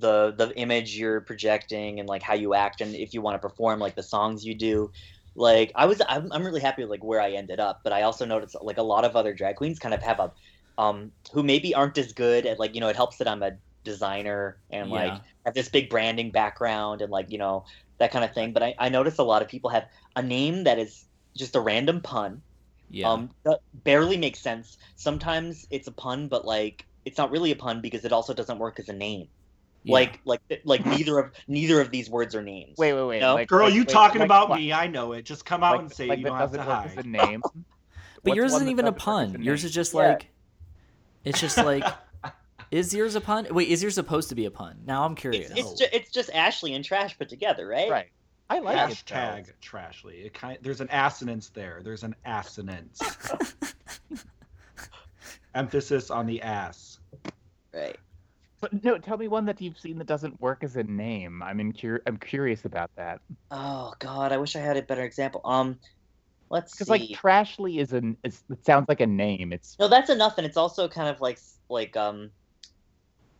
the the image you're projecting and like how you act and if you want to perform like the songs you do like I was I'm, I'm really happy with like where I ended up, but I also noticed like a lot of other drag queens kind of have a um who maybe aren't as good at like you know it helps that I'm a designer and like Yeah. have this big branding background and like you know that kind of thing. But I, I noticed a lot of people have a name that is just a random pun. Yeah. Um, that barely makes sense. Sometimes it's a pun, but like it's not really a pun because it also doesn't work as a name. Yeah. Like like like neither of neither of these words are names. Wait, wait, wait. No? Like, Girl, like- you wait, talking like about what? me? I know it. Just come out Like, and say like you don't have to work as hide. name. but What's yours isn't even a doesn't work as pun. Yours is just Yeah. like it's just like is yours a pun? Wait, is yours supposed to be a pun? Now I'm curious. It's, it's, ju- it's just Ashley and Trash put together, right? right. I like it. Hashtag Trashly. It kind there's an assonance there. There's an assonance. Emphasis on the ass. Right. But no, tell me one that you've seen that doesn't work as a name. I'm in cur- I'm curious about that Oh God, I wish I had a better example. Um, let's see. because like Trashly is an is, it sounds like a name. It's no, that's enough, and it's also kind of like like um,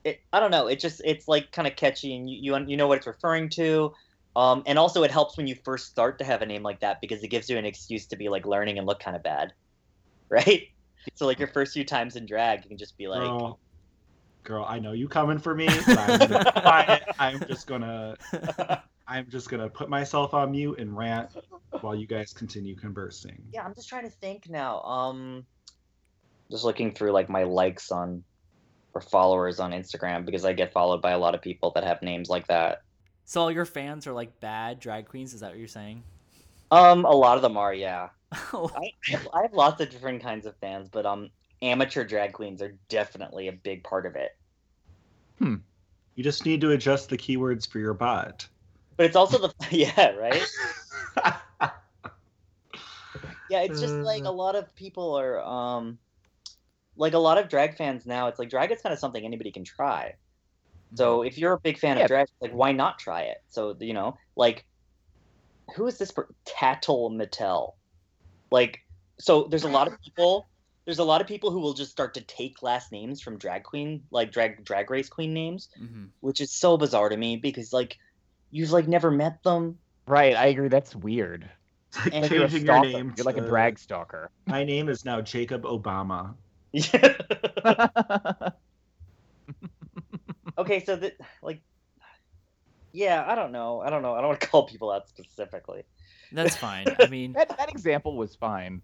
it. I don't know. It just it's like kind of catchy, and you you you know what it's referring to. Um, and also it helps when you first start to have a name like that because it gives you an excuse to be like learning and look kind of bad, right? So like your first few times in drag, you can just be like, Girl, girl, I know you coming for me, but I'm gonna. I'm just gonna I'm just gonna put myself on mute and rant while you guys continue conversing. yeah, I'm just trying to think now. Um, just looking through like my likes on or followers on Instagram because I get followed by a lot of people that have names like that. So all your fans are like bad drag queens, is that what you're saying? Um, a lot of them are, yeah. Oh, I, I have- I have lots of different kinds of fans, but um, amateur drag queens are definitely a big part of it. Hmm. You just need to adjust the keywords for your bot. But it's also the yeah, right? Yeah, it's just like a lot of people are um, like a lot of drag fans now. It's like drag is kind of something anybody can try. So if you're a big fan Yeah. of drag, like why not try it? So you know, like who is this? Per- Tattle Mattel. Like, so there's a lot of people. There's a lot of people who will just start to take last names from drag queen, like drag drag race queen names, hmm which is so bizarre to me because like you've like never met them. right. I agree. That's weird. Like And Like you're a changing your stalker. name. You're like a drag stalker. My name is now Jacob Obama. okay, so that like, yeah, I don't know. I don't know. I don't want to call people out specifically. That's fine. I mean, that that example was fine.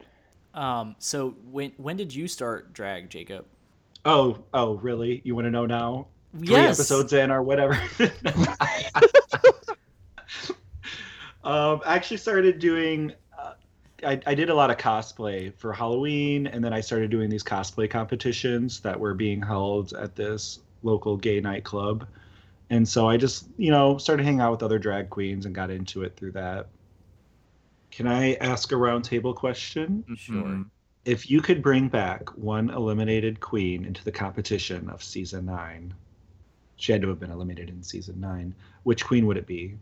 Um, so when when did you start drag, Jacob? Oh, oh, really? You want to know now? Three yes. episodes in or whatever. um, I actually started doing. Uh, I, I did a lot of cosplay for Halloween, and then I started doing these cosplay competitions that were being held at this local gay nightclub. And so I just, you know, started hanging out with other drag queens and got into it through that. Can I ask a roundtable question? Sure. Mhm. If you could bring back one eliminated queen into the competition of season nine, she had to have been eliminated in season nine. Which queen would it be?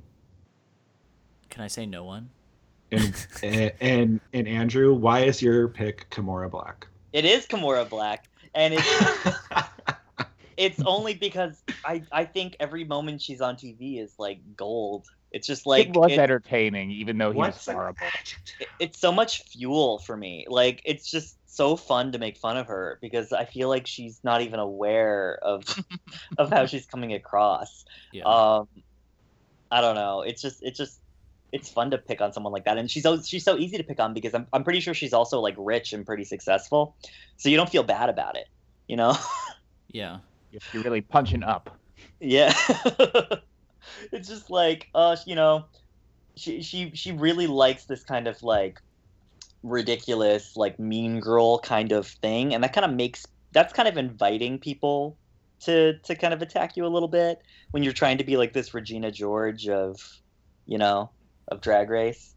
Can I say no one? And and, and and Andrew, why is your pick Kimora Blac? It is Kimora Blac, and it's it's only because I I think every moment she's on TV is like gold. It's just like it was it- entertaining, even though he was What's horrible. it- it's so much fuel for me. Like it's just so fun to make fun of her because I feel like she's not even aware of of how she's coming across. Yeah. Um, I don't know. It's just it's just it's fun to pick on someone like that, and she's so she's so easy to pick on because I'm I'm pretty sure she's also like rich and pretty successful, so you don't feel bad about it. You know? yeah. You're really punching up. Yeah. it's just like, uh, you know, she she she really likes this kind of like ridiculous, like mean girl kind of thing, and that kind of makes that's kind of inviting people to to kind of attack you a little bit when you're trying to be like this Regina George of, you know, of Drag Race.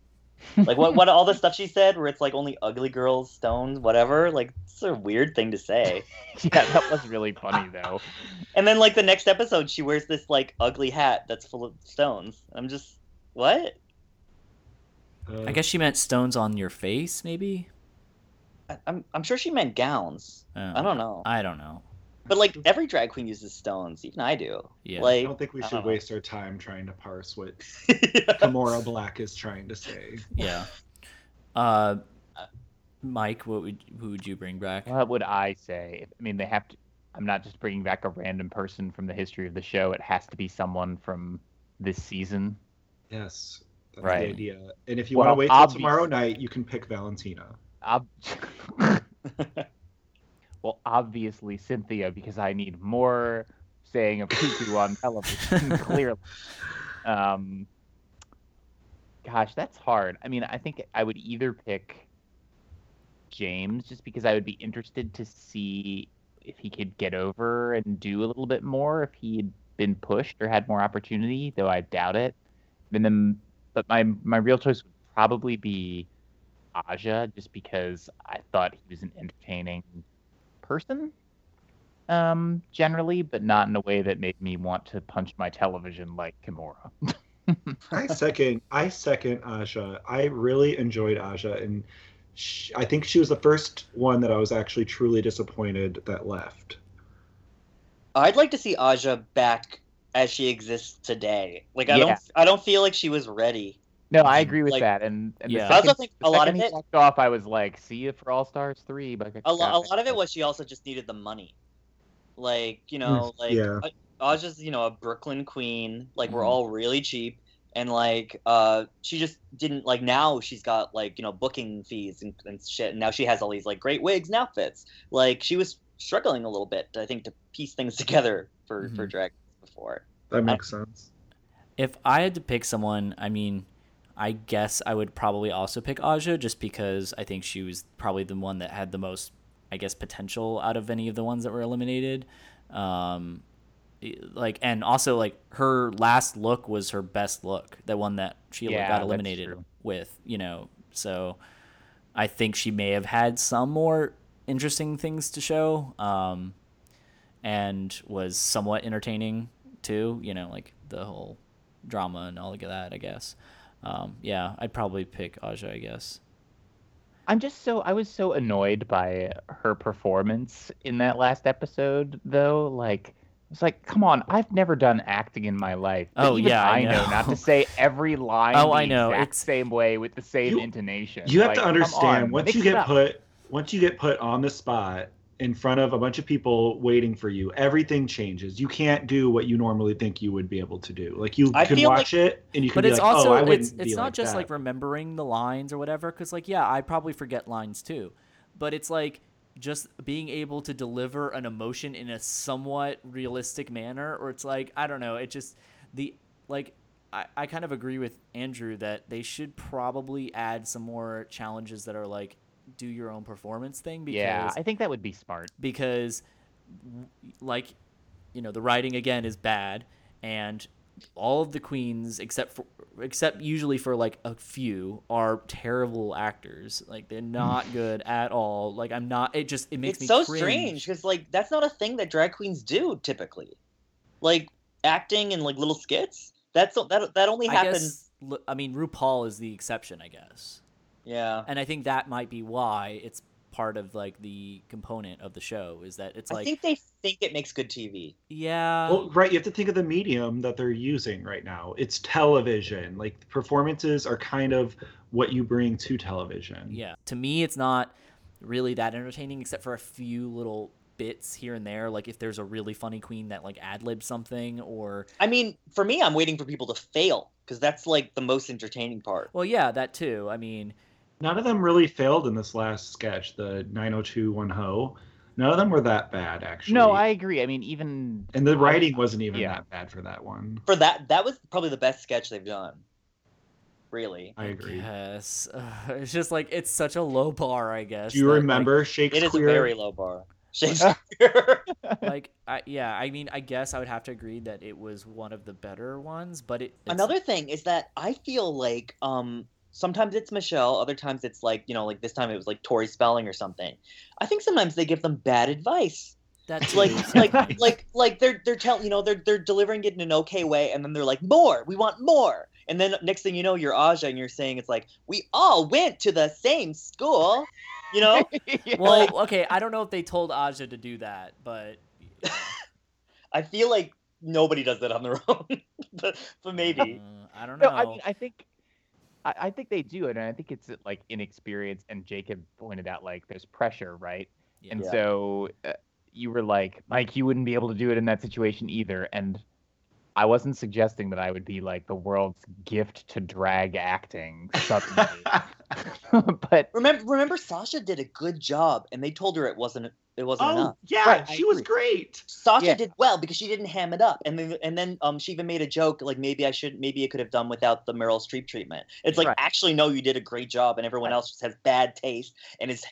Like what what all the stuff she said, where it's like only ugly girls, stones, whatever. Like it's a weird thing to say. yeah, that was really funny though. And then like the next episode, she wears this like ugly hat that's full of stones. I'm just what? Uh, I guess she meant stones on your face, maybe. I- I'm I'm sure she meant gowns. Oh. I don't know. I don't know. But like every drag queen uses stones. Even I do. Yeah. I don't think we should don't waste our time trying to parse what Kimora Blac is trying to say. yeah. Uh, Mike, what would who would you bring back? What would I say? I mean, they have to. I'm not just bringing back a random person from the history of the show. It has to be someone from this season. Yes, that's Right. the idea. And if you Well, want to wait till tomorrow night, you can pick Valentina. Ob- well, obviously Cynthia, because I need more saying of cuckoo on television. clearly, um, gosh, that's hard. I mean, I think I would either pick Jaymes, just because I would be interested to see if he could get over and do a little bit more if he had been pushed or had more opportunity. Though I doubt it. And then, but my my real choice would probably be Aja, just because I thought he was an entertaining person, um, generally, but not in a way that made me want to punch my television like Kimora. I second. I second Aja. I really enjoyed Aja, and sh I think she was the first one that I was actually truly disappointed that left. I'd like to see Aja back as she exists today. Like I Yeah. don't I don't feel like she was ready. No, I agree with Like- that, and, and Yeah. the I also think a lot of it- off, I was like, "See you for All Stars three. But A, lo- a lot of it was she also just needed the money. Like, you know, like yeah. was just you know, a Brooklyn queen. Like we're Mhm. all really cheap. And like uh she just didn't like now she's got like, you know, booking fees and, and shit. And now she has all these like great wigs and outfits. Like she was struggling a little bit, I think, to piece things together for, for Mhm. drag before. That makes sense. If I had to pick someone, I mean, I guess I would probably also pick Aja just because I think she was probably the one that had the most, I guess, potential out of any of the ones that were eliminated. Um, like, and also like her last look was her best look, the one that she Yeah, got eliminated with, you know. So I think she may have had some more interesting things to show. Um, and was somewhat entertaining too. You know, like the whole drama and all of that. I guess. Um, yeah, I'd probably pick Aja. I guess. I'm just so I was so annoyed by her performance in that last episode, though. Like, it's like, come on, I've never done acting in my life. But Oh, even yeah, I I know. know. not to say every line. Oh, the I know, exact it's- same way with the same You- intonation. You have Like, to understand on, once you get up. put once you get put on the spot in front of a bunch of people waiting for you, everything changes. You can't do what you normally think you would be able to do. Like you I can watch it and you can But be it's like, also "Oh, I wouldn't it's it's not like just that." like remembering the lines or whatever. Because like yeah, I probably forget lines too, but it's like just being able to deliver an emotion in a somewhat realistic manner, or it's like I don't know. It just the like I, I kind of agree with Andrew that they should probably add some more challenges that are like do your own performance thing because Yeah, I think that would be smart. because like you know the writing again is bad and all of the queens except for except usually for like a few are terrible actors. Like they're hmm. not good at all. Like i'm not it just it makes it's me so cringe. strange because like that's not a thing that drag queens do typically. Like acting and like little skits that's that that only i happens guess l- i mean rupaul is the exception i guess yeah and i think that might be why it's part of like the component of the show is that it's like i think they think it makes good tv yeah Well, right, you have to think of the medium that they're using right now. It's television. Like performances are kind of what you bring to television. Yeah. To me, it's not really that entertaining except for a few little bits here and there. Like if there's a really funny queen that like ad lib something or i mean for me i'm waiting for people to fail because that's like the most entertaining part well, yeah, that too. I mean, None of them really failed in this last sketch, the 90210. None of them were that bad, actually. No, I agree. I mean, even And the writing wasn't even Yeah. that bad for that one. for that that was probably the best sketch they've done really I agree. Yes. it's just like it's such a low bar, I guess. Do you that, remember it Shakespeare? It is a very low bar shakespeare Like, I, yeah, I mean, I guess I would have to agree that it was one of the better ones, but it it's- Another thing is that I feel like um sometimes it's Michelle, other times it's like, you know, like this time it was like Tori Spelling or something. I think sometimes they give them bad advice. that's Like like like like they're they're telling you know, they're they're delivering it in an okay way and then they're like, More, we want more. And then next thing you know, you're Aja and you're saying it's like, We all went to the same school. You know? well, okay, I don't know if they told Aja to do that, but I feel like nobody does that on their own, but but maybe. Uh, I don't know. No, I mean, I think, I, I think they do it, and I think it's like inexperience. And Jacob pointed out like there's pressure, right? Yeah. And Yeah. so uh, you were like, Mike, you wouldn't be able to do it in that situation either. And I wasn't suggesting that I would be like the world's gift to drag acting suddenly, but Remember, remember, Sasha did a good job, and they told her it wasn't it wasn't oh enough. yeah, Right, she was great. Sasha Yeah. did well because she didn't ham it up, and then and then um she even made a joke like maybe I should maybe it could have done without the Meryl Streep treatment. It's like Right. actually no, you did a great job, and everyone Right. else just has bad taste and is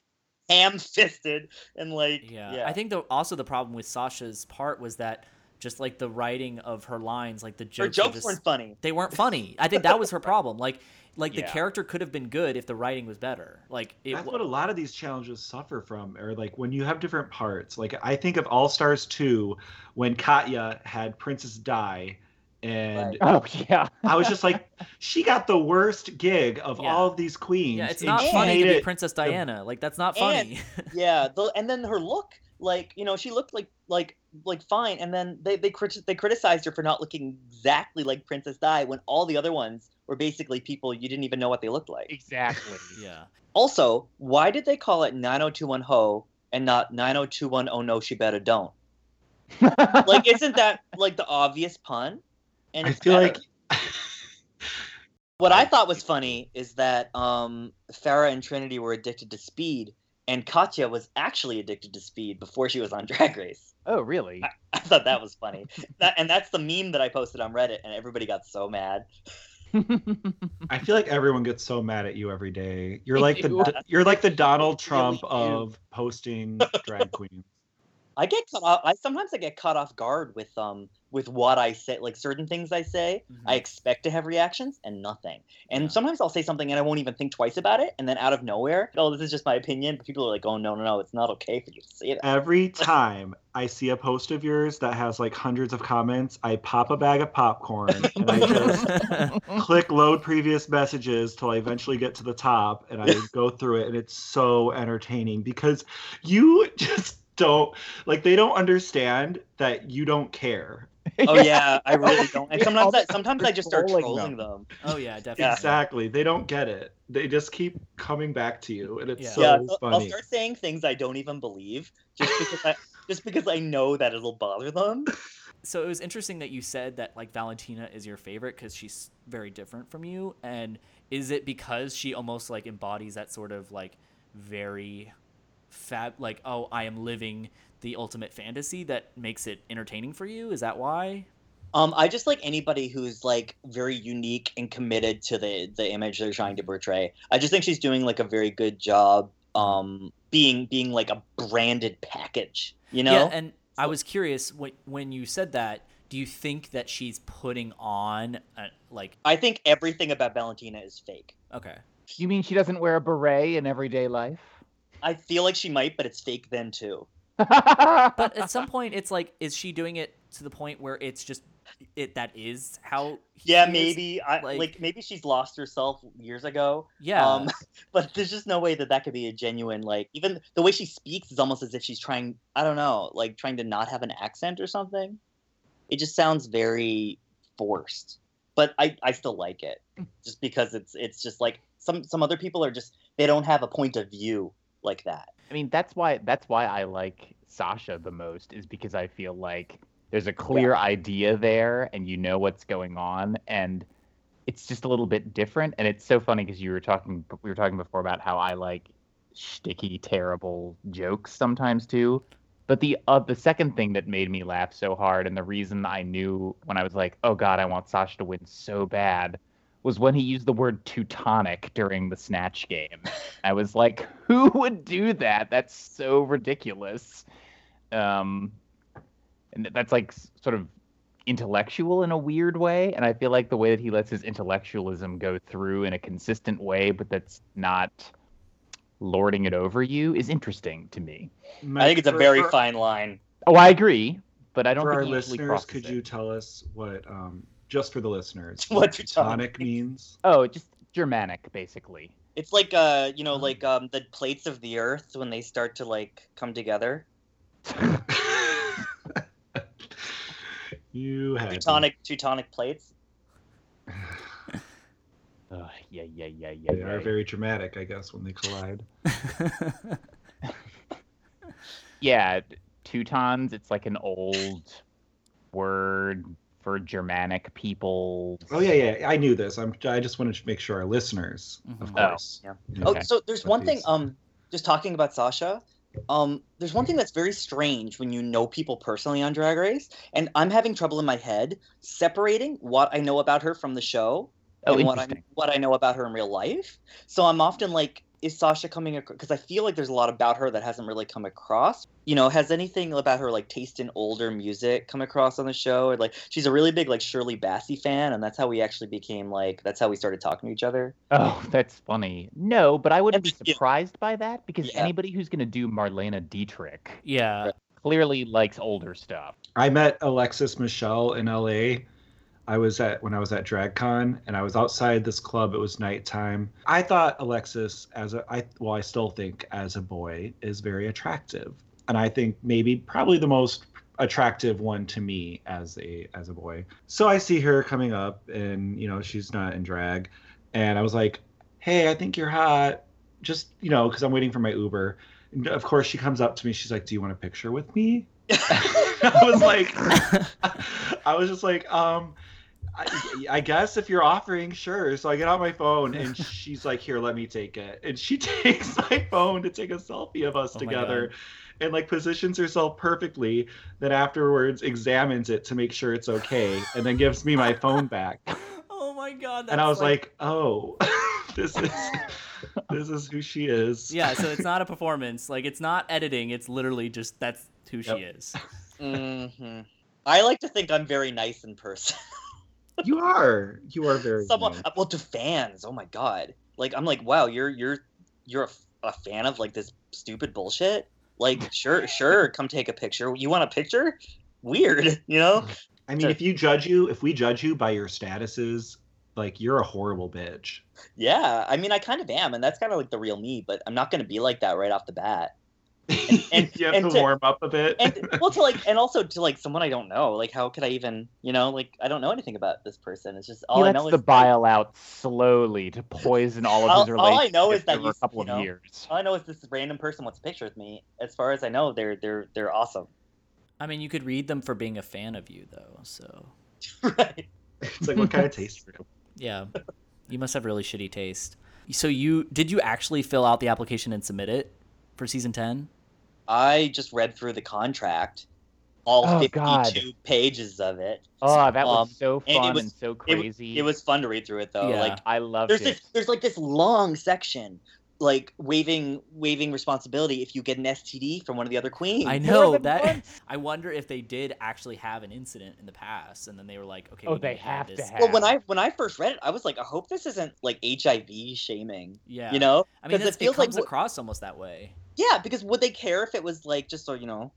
ham fisted and like Yeah. I think the also the problem with Sasha's part was that just like the writing of her lines, like the jokes, were jokes just- weren't funny. they weren't funny. I think that was her problem. Like like the character could have been good if the writing was better. Like it That's wa- what a lot of these challenges suffer from, or like when you have different parts. Like I think of All Stars 2 when Katya had Princess Di, and Right. oh yeah, I was just like, she got the worst gig of Yeah. all of these queens. Yeah, it's not funny made to be Princess Diana. Like that's not And- funny. yeah, the, and then her look, like you know, she looked like like like fine, and then they they criti- they criticized her for not looking exactly like Princess Di when all the other ones were basically people you didn't even know what they looked like. exactly. yeah. Also, why did they call it 9021 Ho and not 9021 Oh No She Better Don't? Like, isn't that like the obvious pun? And I feel better. like what I thought was funny is that um, Farrah and Trinity were addicted to speed, and Katya was actually addicted to speed before she was on Drag Race. oh really? I thought that was funny. That, and that's the meme that I posted on Reddit, and everybody got so mad. I feel like everyone gets so mad at you every day. You're like the you're like the Donald Trump of posting drag queens. I get caught off, I sometimes I get caught off guard with um with what I say, like certain things I say. Mhm. I expect to have reactions and nothing. And Yeah. sometimes I'll say something and I won't even think twice about it, and then out of nowhere, oh, this is just my opinion. But people are like, oh no, no, no, it's not okay for you to say that. Every time I see a post of yours that has like hundreds of comments, I pop a bag of popcorn and I just click load previous messages till I eventually get to the top and I go through it and it's so entertaining because you just don't like they don't understand that you don't care. Oh yeah, I really don't. And sometimes I, sometimes I just start trolling trolling them. them. oh yeah, definitely. Exactly. They don't get it. They just keep coming back to you and it's Yeah. so yeah, I'll- I'll start saying things I don't even believe just because I just because I know that it'll bother them. so it was interesting that you said that like Valentina is your favorite because she's very different from you. And is it because she almost like embodies that sort of like very fab, like oh I am living the ultimate fantasy that makes it entertaining for you? Is that why? Um, I just like anybody who's like very unique and committed to the the image they're trying to portray. I just think she's doing like a very good job um being being like a branded package, you know? Yeah, and I was curious when when you said that. Do you think that she's putting on a, like I think everything about Valentina is fake. okay? you mean she doesn't wear a beret in everyday life? I feel like she might, but it's fake then too. But at some point, it's like, is she doing it to the point where it's just it that is how? Yeah, she is? maybe. I like- like, maybe she's lost herself years ago. Yeah. Um, but there's just no way that that could be a genuine like. Even the way she speaks is almost as if she's trying. I don't know, like trying to not have an accent or something. It just sounds very forced. But I, I still like it, just because it's it's just like some some other people are just they don't have a point of view like that. I mean, that's why that's why I like Sasha the most is because I feel like there's a clear idea there and you know what's going on and it's just a little bit different and it's so funny because you were talking we were talking before about how I like sticky terrible jokes sometimes too. But the uh, the second thing that made me laugh so hard and the reason I knew when I was like, "Oh god, I want Sasha to win so bad." Was when he used the word Teutonic during the Snatch game. I was like, who would do that? That's so ridiculous. Um, and that's like sort of intellectual in a weird way. And I feel like the way that he lets his intellectualism go through in a consistent way, but that's not lording it over you, is interesting to me. I think it's a very for- fine line. Oh, I agree, but I don't For think our listeners, could it. you tell us what, um, just for the listeners, What Teutonic Teutonic means? Oh, just Germanic, basically. It's like uh, you know, like um, the plates of the Earth when they start to like come together. You had Teutonic Teutonic plates. Ugh, yeah, yeah, yeah, yeah. They are yeah. very dramatic, I guess, when they collide. yeah, Teutons. It's like an old word for Germanic people. Oh yeah, yeah. I knew this. I'm. I just wanted to make sure our listeners, of Mhm. Oh, course. yeah. knew Oh, so there's But one thing. Um, just talking about Sasha. Um, there's one thing that's very strange when you know people personally on Drag Race, and I'm having trouble in my head separating what I know about her from the show Oh, and what I what I know about her in real life. So I'm often like, is Sasha coming across? Because I feel like there's a lot about her that hasn't really come across. You know, has anything about her like taste in older music come across on the show? Or like, she's a really big like Shirley Bassey fan, and that's how we actually became like, that's how we started talking to each other. Oh, that's funny. No, but I wouldn't be Yeah. surprised by that because Yeah. anybody who's going to do Marlene Dietrich yeah. clearly likes older stuff. I met Alexis Michelle in LA. I was at when I was at DragCon and I was outside this club. It was nighttime. I thought Alexis as a I well, I still think as a boy is very attractive. And I think maybe probably the most attractive one to me as a as a boy. So I see her coming up and you know, she's not in drag and I was like, "Hey, I think you're hot." Just, you know, cuz I'm waiting for my Uber. And of course she comes up to me. She's like, "Do you want a picture with me?" I was like, I was just like, um, I, I guess if you're offering, sure. So I get on my phone and she's like, here, let me take it. And she takes my phone to take a selfie of us Oh together and like positions herself perfectly. Then afterwards examines it to make sure it's okay and then gives me my phone back. oh my god. and I was like, oh, this is this is who she is. yeah. So it's not a performance. Like it's not editing. It's literally just that's who she Yep. is. hmm I like to think I'm very nice in person. You are. You are very Someone, nice. well, to fans, oh my god! Like I'm like, wow, you're you're you're a fan of like this stupid bullshit. Like, sure, sure, come take a picture. You want a picture? Weird, you know? I mean, So- if you judge you, if we judge you by your statuses, like you're a horrible bitch. Yeah, I mean, I kind of am, and that's kind of like the real me. But I'm not gonna be like that right off the bat. And- you have and to, to- warm up a bit. And well, to like, and also to like someone I don't know. Like, how could I even, you know, like I don't know anything about this person. It's just all he I lets know the is like, bile out slowly to poison all of All- his all I know is that over you- a couple you of years. all I know is this random person wants a picture with me. As far as I know, they're they're they're awesome. I mean, you could read them for being a fan of you, though. So right. it's like what kind of taste? yeah, you must have really shitty taste. So you did you actually fill out the application and submit it for season ten? I just read through the contract, all Oh, 52 God. pages of it. Oh, that was Um, so and fun was- and so crazy. it was fun to read through it though. Yeah. Like I loved there's it. this there's like this long section like waiving waiving responsibility if you get an STD from one of the other queens. I know that. once. I wonder if they did actually have an incident in the past, and then they were like, okay, Oh, we they add have to have. Well, when I when I first read it, I was like, I hope this isn't like HIV shaming. Yeah, You know? I mean, 'Cause that's, it feels like comes what- across almost that way. Yeah, because would they care if it was like just so you know,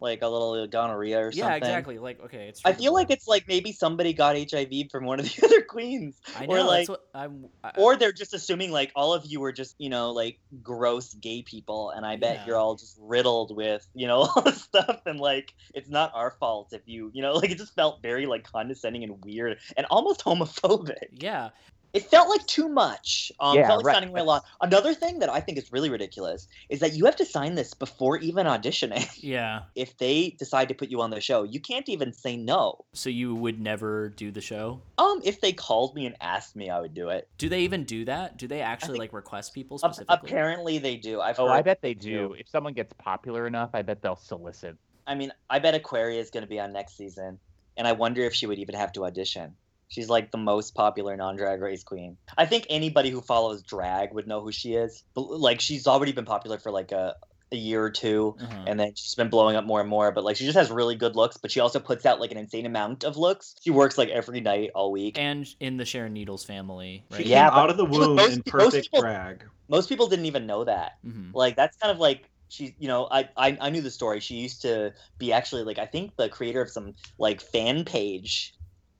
like a little gonorrhea or something? Yeah, exactly. Like, okay, it's. I feel like it's like maybe somebody got HIV from one of the other queens. I or know. like that's what I'm. I, or they're just assuming like all of you were just you know like gross gay people and i bet Yeah. you're all just riddled with you know all this stuff and like it's not our fault if you you know like it just felt very like condescending and weird and almost homophobic yeah, it felt like too much um Yeah, felt like right. signing away a lot another thing that i think is really ridiculous is that you have to sign this before even auditioning yeah. if they decide to put you on the show you can't even say no So you would never do the show? um if they called me and asked me i would do it Do they even do that? Do they actually like request people specifically? apparently they do i've oh, heard I bet they do. do. If someone gets popular enough, I bet they'll solicit. I mean, I bet Aquaria is going to be on next season, and I wonder if she would even have to audition. She's like the most popular non-drag race queen. I think anybody who follows drag would know who she is. But, like, she's already been popular for like a, a year or 2 Uh-huh. and then she's been blowing up more and more. But like, she just has really good looks. But she also puts out like an insane amount of looks. She works like every night all week. and in the Sharon Needles family, right? Yeah, came but out of the womb most- in most perfect people- drag. Most people didn't even know that. hmm like that's kind of like she's you know I, I i knew the story she used to be actually like i think the creator of some like fan page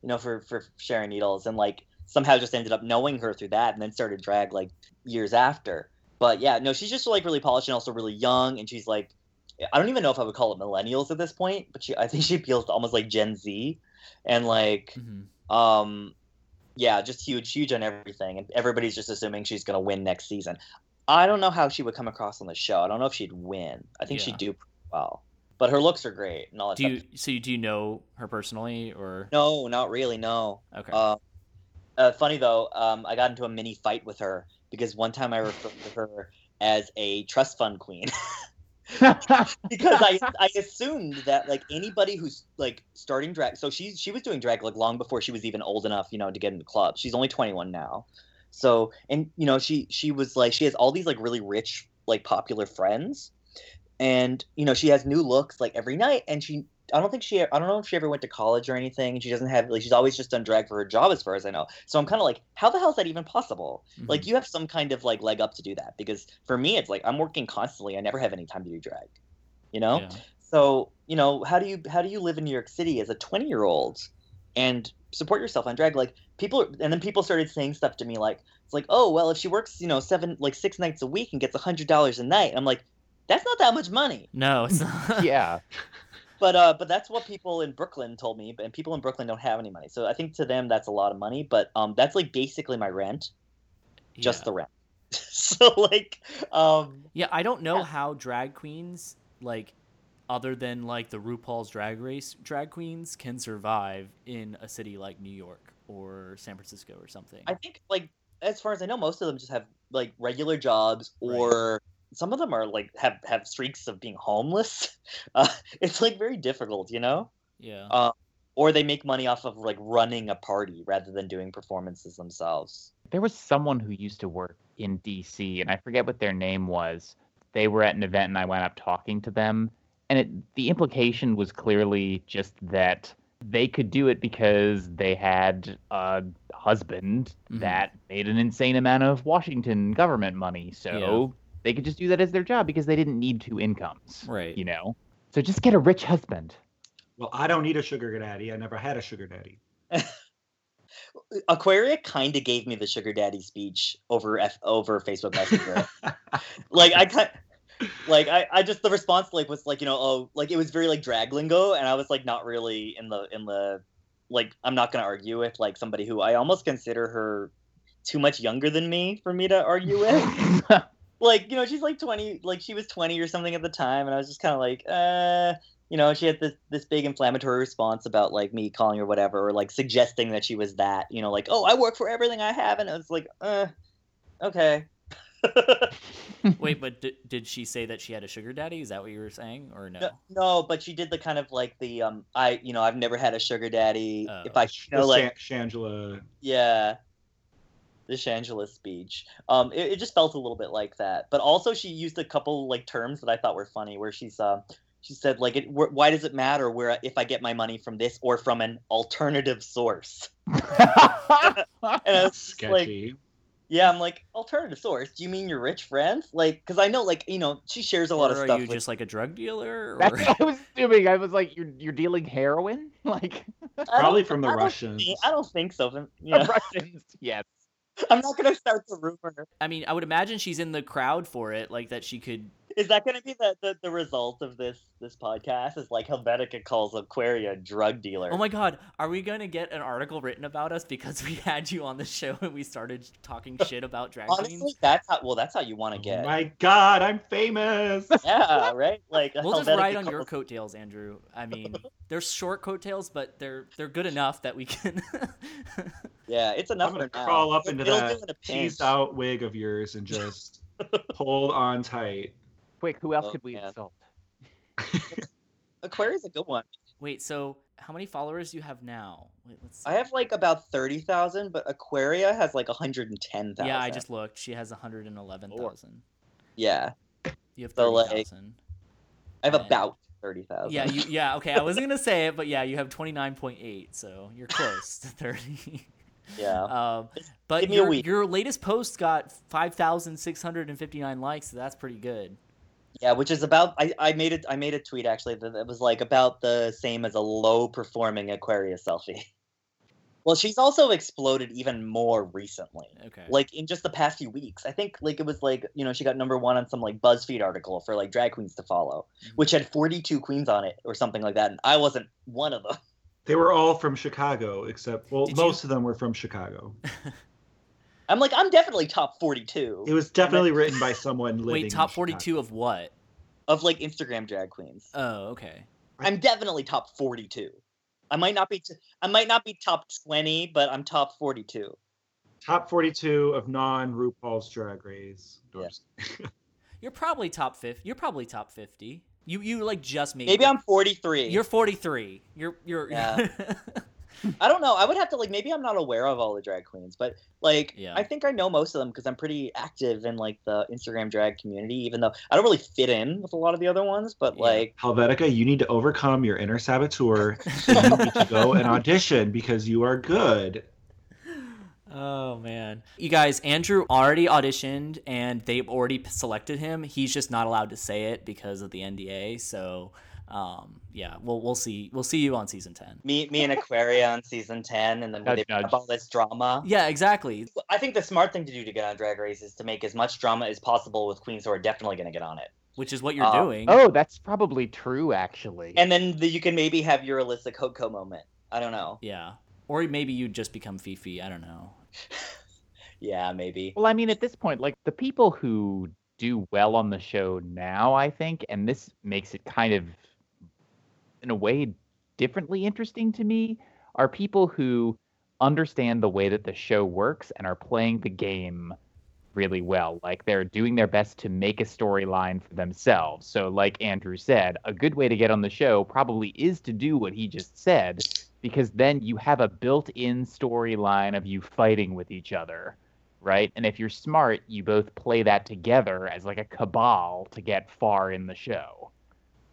you know for for sharon needles and like somehow just ended up knowing her through that and then started drag like years after but yeah no she's just like really polished and also really young and she's like I don't even know if I would call it millennials at this point, but she I think she appeals to almost like Gen Z, and like Mhm. um, yeah, just huge, huge on everything, and everybody's just assuming she's gonna win next season. I don't know how she would come across on the show. I don't know if she'd win. I think Yeah. she'd do pretty well, but her looks are great and all that Do you stuff. so you, do you know her personally or No, not really. No. okay? Uh, uh, funny though, um, I got into a mini fight with her because one time I referred to her as a trust fund queen because I I assumed that like anybody who's like starting drag, so she she was doing drag like long before she was even old enough, you know, to get into clubs. She's only 21 now, so and you know she she was like she has all these like really rich like popular friends, and you know she has new looks like every night, and she I don't think she I don't know if she ever went to college or anything. She doesn't have like she's always just done drag for her job as far as I know. So I'm kind of like, how the hell is that even possible? Like Mhm. you have some kind of like leg up to do that because for me it's like I'm working constantly. I never have any time to do drag. You know? Yeah. So, you know, how do you how do you live in New York City as a 20-year-old and support yourself on drag like people and then people started saying stuff to me like it's like, "Oh, well, if she works, you know, 7 like 6 nights a week and gets a $100 a night." I'm like, "That's not that much money." No, it's not. yeah. But uh but that's what people in Brooklyn told me, and people in Brooklyn don't have any money. So I think to them that's a lot of money, but um that's like basically my rent, just Yeah. the rent. so like um Yeah, I don't know Yeah. how drag queens like other than like the RuPaul's Drag Race drag queens can survive in a city like New York or San Francisco or something. I think like as far as I know, most of them just have like regular jobs, Right. Or some of them are like have have streaks of being homeless. Uh, it's like very difficult, you know. yeah. Uh, or they make money off of like running a party rather than doing performances themselves. There was someone who used to work in DC, and I forget what their name was. They were at an event, and I went up talking to them, and it, the implication was clearly just that they could do it because they had a husband Mhm. that made an insane amount of Washington government money, so they could just do that as their job because they didn't need two incomes, Right. you know. So just get a rich husband. Well, I don't need a sugar daddy. I never had a sugar daddy. Aquaria kind of gave me the sugar daddy speech over F- over Facebook Messenger. like I kind like I, I just the response like was like you know oh like it was very like drag lingo and I was like not really in the in the like I'm not gonna argue with like somebody who I almost consider her too much younger than me for me to argue with like you know she's like 20 like she was 20 or something at the time and I was just kind of like uh you know she had this this big inflammatory response about like me calling her whatever or like suggesting that she was that you know like oh I work for everything I have and i was like uh okay Wait, but d- did she say that she had a sugar daddy? Is that what you were saying or no? No, no, but she did the kind of like the um I you know I've never had a sugar daddy. Oh. if I you know The like Shangela. yeah, the Shangela speech. Um, it, it just felt a little bit like that. But also she used a couple like terms that I thought were funny, where she's uh she said like it wh- why does it matter where if I get my money from this or from an alternative source? And I was just like, yeah, I'm like alternative source. Do you mean your rich friends? Like, because I know like you know she shares a lot or of are stuff. you with- just like a drug dealer? Or... That's what I was assuming. I was like, you're you're dealing heroin, like Probably from the I Russians. think- I don't think so. but, Yeah. Russians. Yes. I'm not gonna start the rumor. I mean, I would imagine she's in the crowd for it, like that she could. Is that gonna be the, the, the result of this this podcast? Is like Hellvetika calls Aquaria a drug dealer. Oh my god, are we gonna get an article written about us because we had you on the show and we started talking shit about drag Honestly, queens? that's how well that's how you want to Oh get. my God, I'm famous. Yeah, right. Like We'll just ride on your coattails, Andrew. I mean, they're short coattails, but they're they're good enough that we can. Yeah, it's enough. I'm gonna for now. crawl up into it'll that do in a pinch. out wig of yours and just hold on tight. Quick, who else Oh, could we man. insult? Aquaria's a good one. Wait, so how many followers do you have now? Wait, let's. See. I have like about thirty thousand, but Aquaria has like hundred and ten thousand. Yeah, I just looked. She has 111,000. yeah. You have So, like, 30,000. I have And- about thirty thousand. Yeah, you yeah, okay. I wasn't going to say it, but yeah, you have 29.8, so you're close to 30. yeah. Um, but Give me a your, week. your latest post got 5,659 likes, so that's pretty good. Yeah, which is about I, I made it I made a tweet actually that it was like about the same as a low performing Aquaria's selfie. Well, she's also exploded even more recently. Okay. Like in just the past few weeks. I think like it was like, you know, she got number 1 on some like BuzzFeed article for like drag queens to follow, Mhm. which had 42 queens on it or something like that, and I wasn't one of them. They were all from Chicago, except well, Did you- most of them were from Chicago. I'm like I'm definitely top 42 It was definitely written by someone living. Wait, top Chicago. 42 of what? of like Instagram drag queens. Oh, okay. I'm definitely top 42. I might not be t- I might not be top 20, but I'm top 42. Top 42 of non RuPaul's Drag Race. Yeah. You're probably top 50. You're probably top 50. You you like just made Maybe it. I'm 43. You're 43. You're you're Yeah. I don't know. I would have to like maybe I'm not aware of all the drag queens, but like Yeah. I think I know most of them because I'm pretty active in like the Instagram drag community. Even though I don't really fit in with a lot of the other ones, but Yeah. like Hellvetika, you need to overcome your inner saboteur. So you need to go and audition because you are good. Oh man. You guys, Andrew already auditioned and they've already selected him. He's just not allowed to say it because of the NDA. So, um, yeah, we'll we'll see. We'll see you on season 10. me, me and Aquaria on season ten, and then when Nudge, they put nudge. all this drama. Yeah, exactly. I think the smart thing to do to get on Drag Race is to make as much drama as possible with queens who are definitely going to get on it, Which is what you're Uh, doing. Oh, that's probably true, actually. and then the, you can maybe have your Alyssa Coco moment. I don't know. Yeah. Or maybe you just become Phi Phi. I don't know. Yeah, maybe. Well, I mean, at this point, like the people who do well on the show now, I think, and this makes it kind of, in a way, differently interesting to me, are people who understand the way that the show works and are playing the game really well. Like they're doing their best to make a storyline for themselves. So, like Andrew said, a good way to get on the show probably is to do what he just said, because then you have a built in storyline of you fighting with each other right? And if you're smart, you both play that together as like a cabal to get far in the show,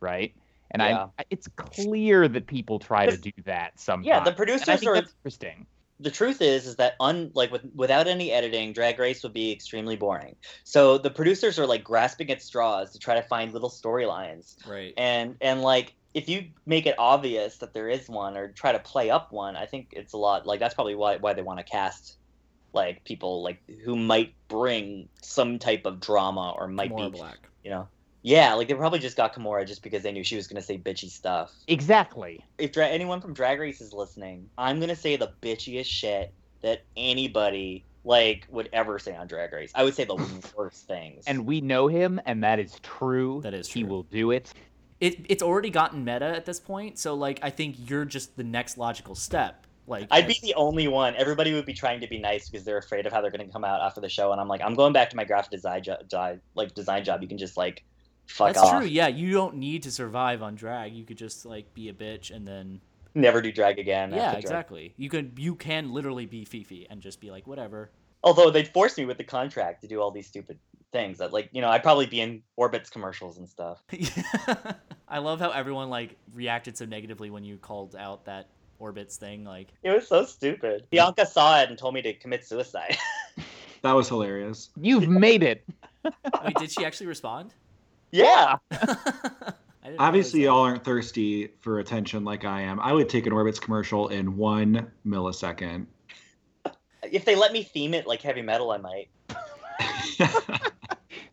right? And Yeah. I, it's clear that people try to do that sometimes. Yeah, the and I producers think are that's interesting. the truth is is that un like with without any editing drag race would be extremely boring so the producers are like grasping at straws to try to find little storylines Right. and and like if you make it obvious that there is one or try to play up one i think it's a lot like that's probably why why they want to cast like people like who might bring some type of drama or might More be black. you know yeah like they probably just got Kimora just because they knew she was going to say bitchy stuff Exactly. if dra- anyone from Drag Race is listening, I'm gonna say the bitchiest shit that anybody like would ever say on Drag Race. I would say the worst things. And we know him, and that is true. That is He will do it. It it's already gotten meta at this point, so like I think you're just the next logical step. Like I'd be the only one. Everybody would be trying to be nice because they're afraid of how they're gonna come out after the show. And I'm like, I'm going back to my graphic design job, like design job. You can just like fuck That's off. true. Yeah, you don't need to survive on drag. You could just like be a bitch and then Never do drag again. yeah, after drag. exactly. You could you can literally be Phi Phi and just be like whatever. Although they'd force me with the contract to do all these stupid things. That like, you know, I'd probably be in Orbitz commercials and stuff. I love how everyone like reacted so negatively when you called out that Orbitz thing. Like It was so stupid. Bianca saw it and told me to commit suicide. That was hilarious. You've made it. wait, did she actually respond? Yeah. Obviously, y'all aren't thirsty for attention like I am. I would take an Orbitz commercial in one millisecond. If they let me theme it like heavy metal, I might.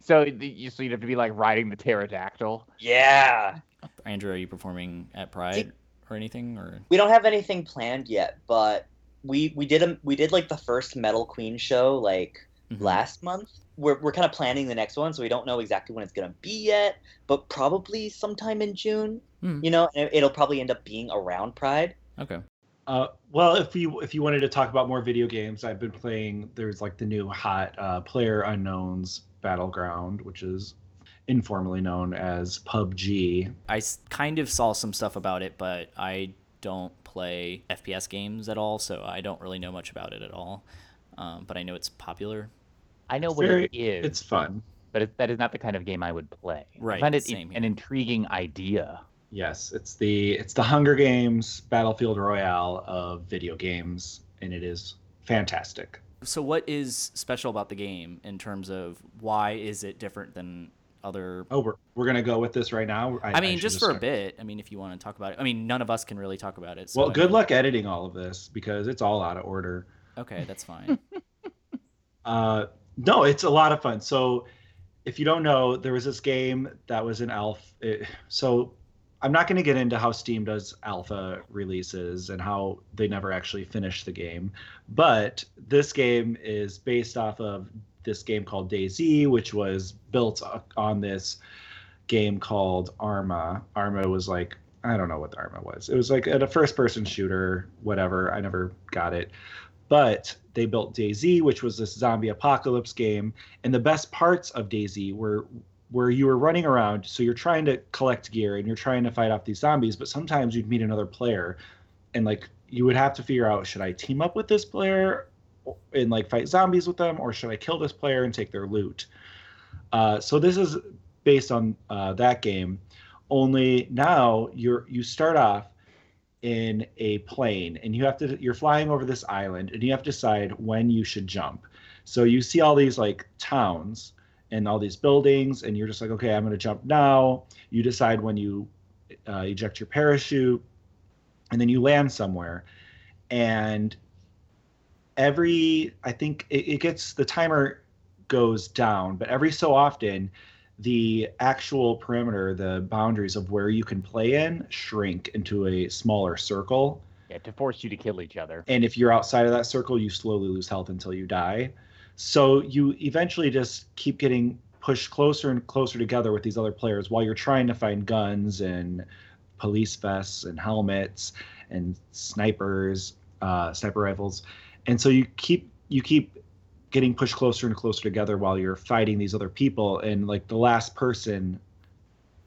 So you so you'd have to be like riding the pterodactyl. Yeah. that. Andrew, are you performing at Pride or anything? Or We don't have anything planned yet, but we we did a we did like the first Metal Queen show like Mhm. last month. We're we're kind of planning the next one, so we don't know exactly when it's gonna be yet, but probably sometime in June. Hmm. You know, and it'll probably end up being around Pride. okay. Uh, well, if you if you wanted to talk about more video games, I've been playing. There's like the new hot uh, PlayerUnknown's Battleground, which is informally known as PUBG. I kind of saw some stuff about it, but I don't play FPS games at all, so I don't really know much about it at all. Um, but I know it's popular. I know It's what very- it is. It's fun. but it, that is not the kind of game I would play. Right, I find it same an here. intriguing idea. Yes, it's the it's the Hunger Games Battlefield Royale of video games, and it is fantastic. So what is special about the game in terms of why is it different than other Oh, we're, we're gonna go with this right now. I, mean, should just for a bit. I mean, if you want to talk about it. I mean, none of us can really talk about it. So Well, I good mean- luck editing all of this because it's all out of order. Okay, that's fine. Uh, no, it's a lot of fun. So, if you don't know, there was this game that was an alpha. It, so, I'm not going to get into how Steam does alpha releases and how they never actually finish the game, but this game is based off of this game called DayZ, which was built on this game called Arma. Arma was like I don't know what the Arma was. It was like a first-person shooter, whatever. I never got it but they built DayZ, which was this zombie apocalypse game. And the best parts of DayZ were where you were running around, so you're trying to collect gear and you're trying to fight off these zombies, but sometimes you'd meet another player, and like you would have to figure out should I team up with this player and like fight zombies with them, or should I kill this player and take their loot? Uh, so this is based on uh, that game. Only now you're you start off in a plane and you have to you're flying over this island and you have to decide when you should jump. So you see all these like towns and all these buildings and you're just like okay i'm going to jump now. You decide when you uh, eject your parachute and then you land somewhere. And every i think it, it gets the timer goes down but every so often the actual perimeter, the boundaries of where you can play in, shrink into a smaller circle. Yeah, to force you to kill each other. And if you're outside of that circle, you slowly lose health until you die. So you eventually just keep getting pushed closer and closer together with these other players while you're trying to find guns and police vests and helmets and snipers, uh, sniper rifles. And so you keep you keep getting pushed closer and closer together while you're fighting these other people and like the last person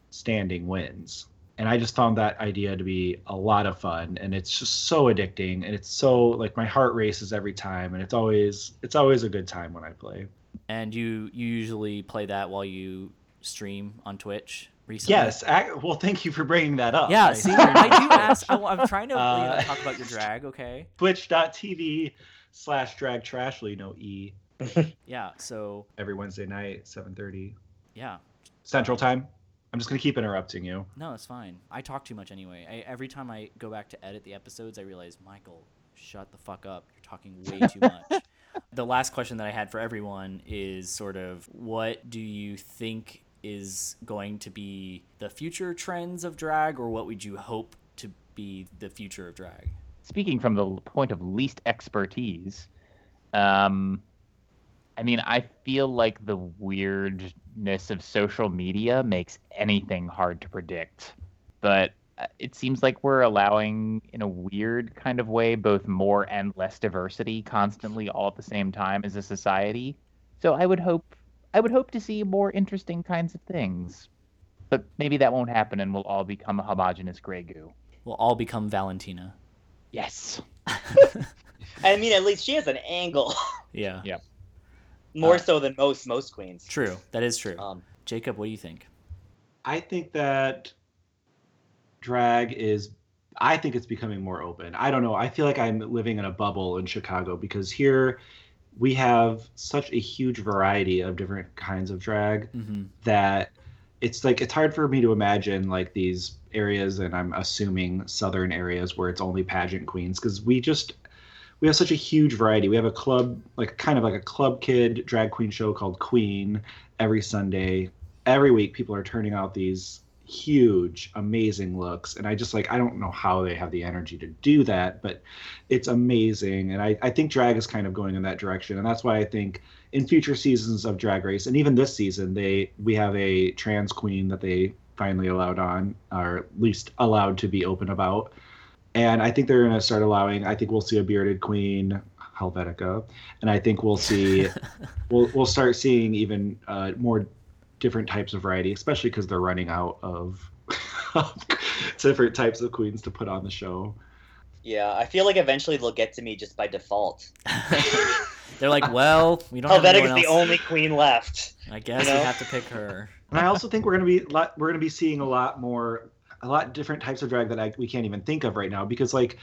standing wins and i just found that idea to be a lot of fun and it's just so addicting and it's so like my heart races every time and it's always it's always a good time when i play and you you usually play that while you stream on Twitch recently. yes well thank you for bringing that up Yeah. I- See, I do ask. I, am trying to you know, Uh, talk about your drag. Okay. twitch.tv slash drag trashly no e Yeah. So every wednesday night 7.30 yeah. central time i'm just going to keep interrupting you No, it's fine. I talk too much anyway. I, every time I go back to edit the episodes, I realize, Michael, shut the fuck up. You're talking way too much. the last question that I had for everyone is sort of what do you think is going to be the future trends of drag, or what would you hope to be the future of drag? Speaking from the point of least expertise, um, I mean, I feel like the weirdness of social media makes anything hard to predict. But uh, it seems like we're allowing, in a weird kind of way, both more and less diversity constantly all at the same time as a society. So I would hope, I would hope to see more interesting kinds of things. But maybe that won't happen, and we'll all become a homogenous gray goo. We'll all become Valentina. Yes. I mean, at least she has an angle, Yeah. Yeah. more Uh, so than most most queens. True. That is true. Um, Jacob, what do you think? I think that drag is I think it's becoming more open. I don't know. I feel like I'm living in a bubble in Chicago because here we have such a huge variety of different kinds of drag Mm-hmm. that it's like it's hard for me to imagine like these areas and I'm assuming southern areas where it's only pageant queens because we just we have such a huge variety. We have a club like kind of like a club kid drag queen show called Queen every Sunday. Every week people are turning out these huge amazing looks and I just like I don't know how they have the energy to do that, but it's amazing and I I think drag is kind of going in that direction and that's why I think in future seasons of Drag Race, and even this season, they we have a trans queen that they finally allowed on, or at least allowed to be open about. And I think they're going to start allowing. I think we'll see a bearded queen, Hellvetika, and I think we'll see we'll we'll start seeing even uh, more different types of variety, especially because they're running out of different types of queens to put on the show. yeah, I feel like eventually they'll get to me just by default. They're like, well, we don't have Hellvetika is the only queen left. I guess you we have to pick her. And I also think we're going to be we're going to be seeing a lot more a lot different types of drag that I, we can't even think of right now because like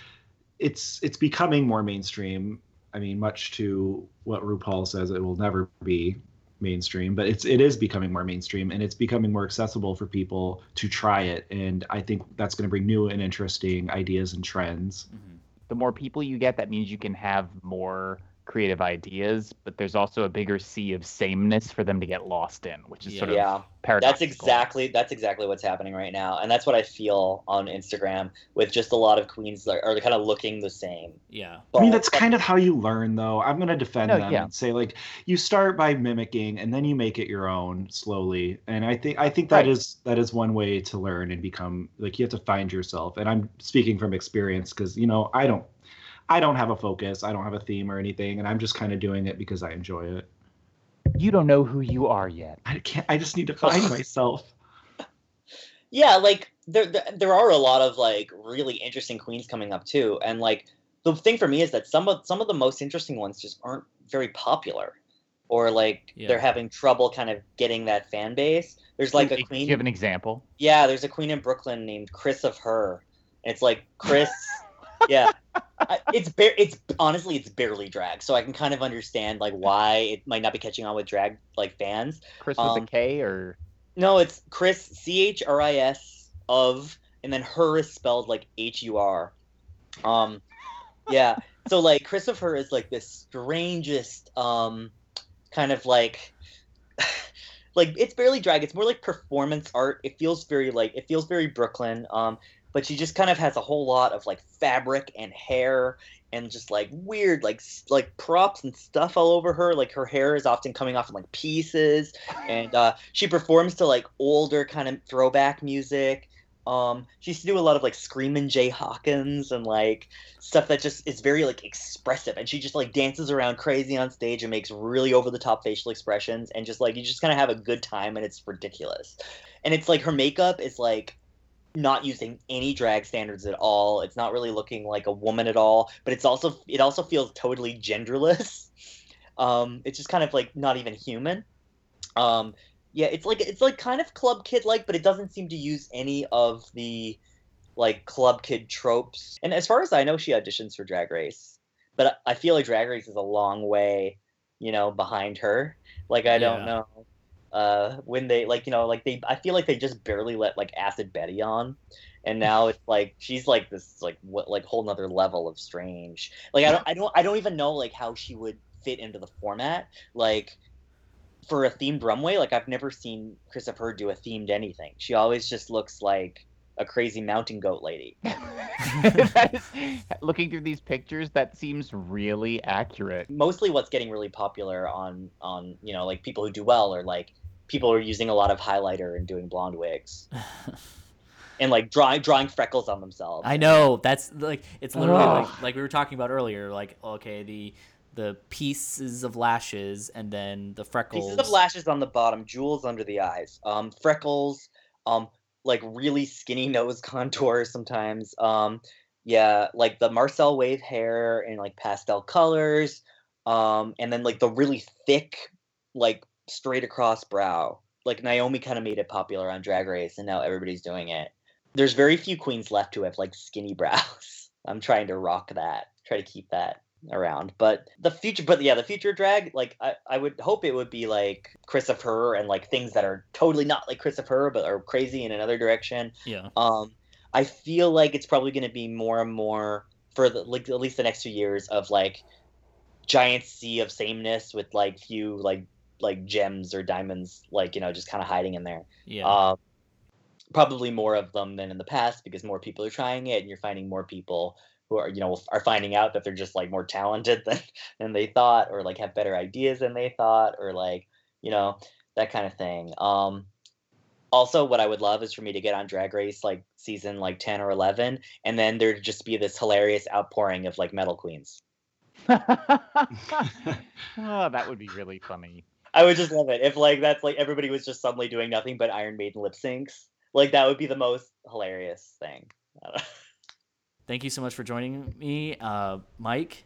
it's it's becoming more mainstream. I mean, much to what RuPaul says it will never be. mainstream, but it's it is becoming more mainstream and it's becoming more accessible for people to try it. And I think that's going to bring new and interesting ideas and trends. Mhm. The more people you get, that means you can have more creative ideas, but there's also a bigger sea of sameness for them to get lost in, which is sort of Yeah. paradoxical. That's exactly that's exactly what's happening right now, and that's what I feel on Instagram with just a lot of queens that are kind of looking the same. Yeah. I mean, that's kind of how you learn, though. I'm going to defend No, them yeah. and say, like, you start by mimicking, and then you make it your own slowly. And I think I think that Right. is that is one way to learn and become like you have to find yourself. And I'm speaking from experience because you know I don't I don't have a focus, I don't have a theme or anything, and I'm just kind of doing it because I enjoy it. You don't know who you are yet. I can't. I just need to find myself. yeah, like there, there there are a lot of like really interesting queens coming up too, and like the thing for me is that some of some of the most interesting ones just aren't very popular, or like Yeah. they're having trouble kind of getting that fan base. There's like a queen. Do you have an example? Yeah, there's a queen in Brooklyn named Chris of Hur. It's like Chris. yeah, I, it's bare. it's honestly it's barely drag, so I can kind of understand like why it might not be catching on with drag like fans. Chris with Um, a K or No, it's Chris C H R I S of, and then her is spelled like H U R. Um, yeah. So like Chris of Hur is like the strangest um, kind of like. like it's barely drag it's more like performance art it feels very like it feels very brooklyn um but she just kind of has a whole lot of like fabric and hair and just like weird like like props and stuff all over her. Like her hair is often coming off in like pieces and uh she performs to like older kind of throwback music. Um she used to do a lot of like screaming jay hawkins and like stuff that just is very like expressive and she just like dances around crazy on stage and makes really over the top facial expressions and just like you just kind of have a good time and it's ridiculous. And it's like her makeup is like not using any drag standards at all. It's not really looking like a woman at all but it's also it also feels totally genderless. Um it's just kind of like not even human. Um yeah it's like it's like kind of club kid like but it doesn't seem to use any of the like club kid tropes. And as far as i know she auditions for drag race but i feel like drag race is a long way you know behind her. Like i don't know uh when they like you know like they i feel like they just barely let like acid betty on. And now it's like she's like this like what like whole nother level of strange. Like i don't i don't i don't even know like how she would fit into the format. Like for a themed runway like i've never seen Chris of Hur do a themed anything. She always just looks like a crazy mountain goat lady. That is, looking through these pictures, that seems really accurate. mostly what's getting really popular on on you know like people who do well or like people are using a lot of highlighter and doing blonde wigs and like drawing drawing freckles on themselves I know that's like it's literally Ugh. like like we were talking about earlier. Like okay, the the pieces of lashes and then the freckles. pieces of lashes on the bottom jewels under the eyes um freckles um like really skinny nose contours sometimes um yeah like the marcel wave hair and like pastel colors um and then like the really thick like straight across brow like naomi kind of made it popular on drag race and now everybody's doing it there's very few queens left who have like skinny brows i'm trying to rock that try to keep that around. But the future, but yeah, the future drag, like I, I would hope it would be like Chris of Hur and like things that are totally not like Chris of Hur, but are crazy in another direction. yeah. Um, I feel like it's probably going to be more and more for the like at least the next two years of like giant sea of sameness with like few like like gems or diamonds like you know just kind of hiding in there. Yeah. Um, probably more of them than in the past because more people are trying it, and you're finding more people who are you know are finding out that they're just like more talented than than they thought, or like have better ideas than they thought, or like you know that kind of thing. Um, also, what I would love is for me to get on Drag Race like season like ten or eleven, and then there'd just be this hilarious outpouring of like metal queens. oh, that would be really funny. I would just love it if like that's like everybody was just suddenly doing nothing but Iron Maiden lip syncs. Like that would be the most hilarious thing. I don't know. Thank you so much for joining me, uh, Mike.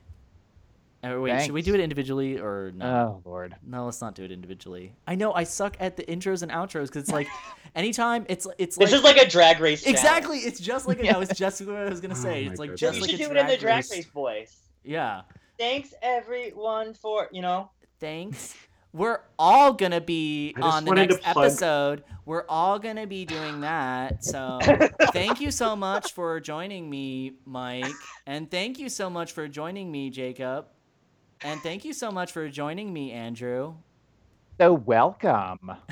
Uh, wait, should we do it individually or no? Oh Lord. No, let's not do it individually. I know I suck at the intros and outros because it's like anytime it's it's This like is like a drag race. challenge. exactly. It's just like a, Yeah. that was just what I was gonna Oh say. my it's like goodness. just you like should a do it in the drag race. race voice. Yeah. Thanks everyone for you know. Thanks. We're all gonna be on the next episode. We're all gonna be doing that. So thank you so much for joining me, Mike, and thank you so much for joining me, Jacob, and thank you so much for joining me, Andrew. So welcome.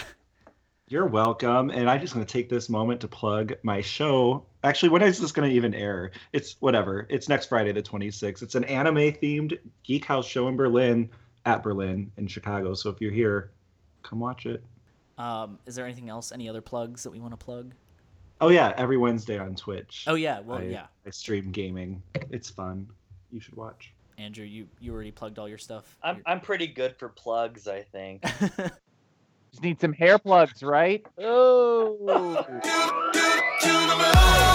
You're welcome. And I'm just going to take this moment to plug my show. Actually, when is this going to even air? It's whatever. It's next Friday, the 26th. It's an anime themed Geek House show in Berlin, at Berlin in Chicago. So if you're here, come watch it. Um, is there anything else? Any other plugs that we want to plug? Oh, yeah. Every Wednesday on Twitch. Oh yeah, well I, yeah. I stream gaming. It's fun. You should watch. Andrew, you you already plugged all your stuff. I'm You're- I'm pretty good for plugs, I think. Just need some hair plugs, right? Oh. to the moon.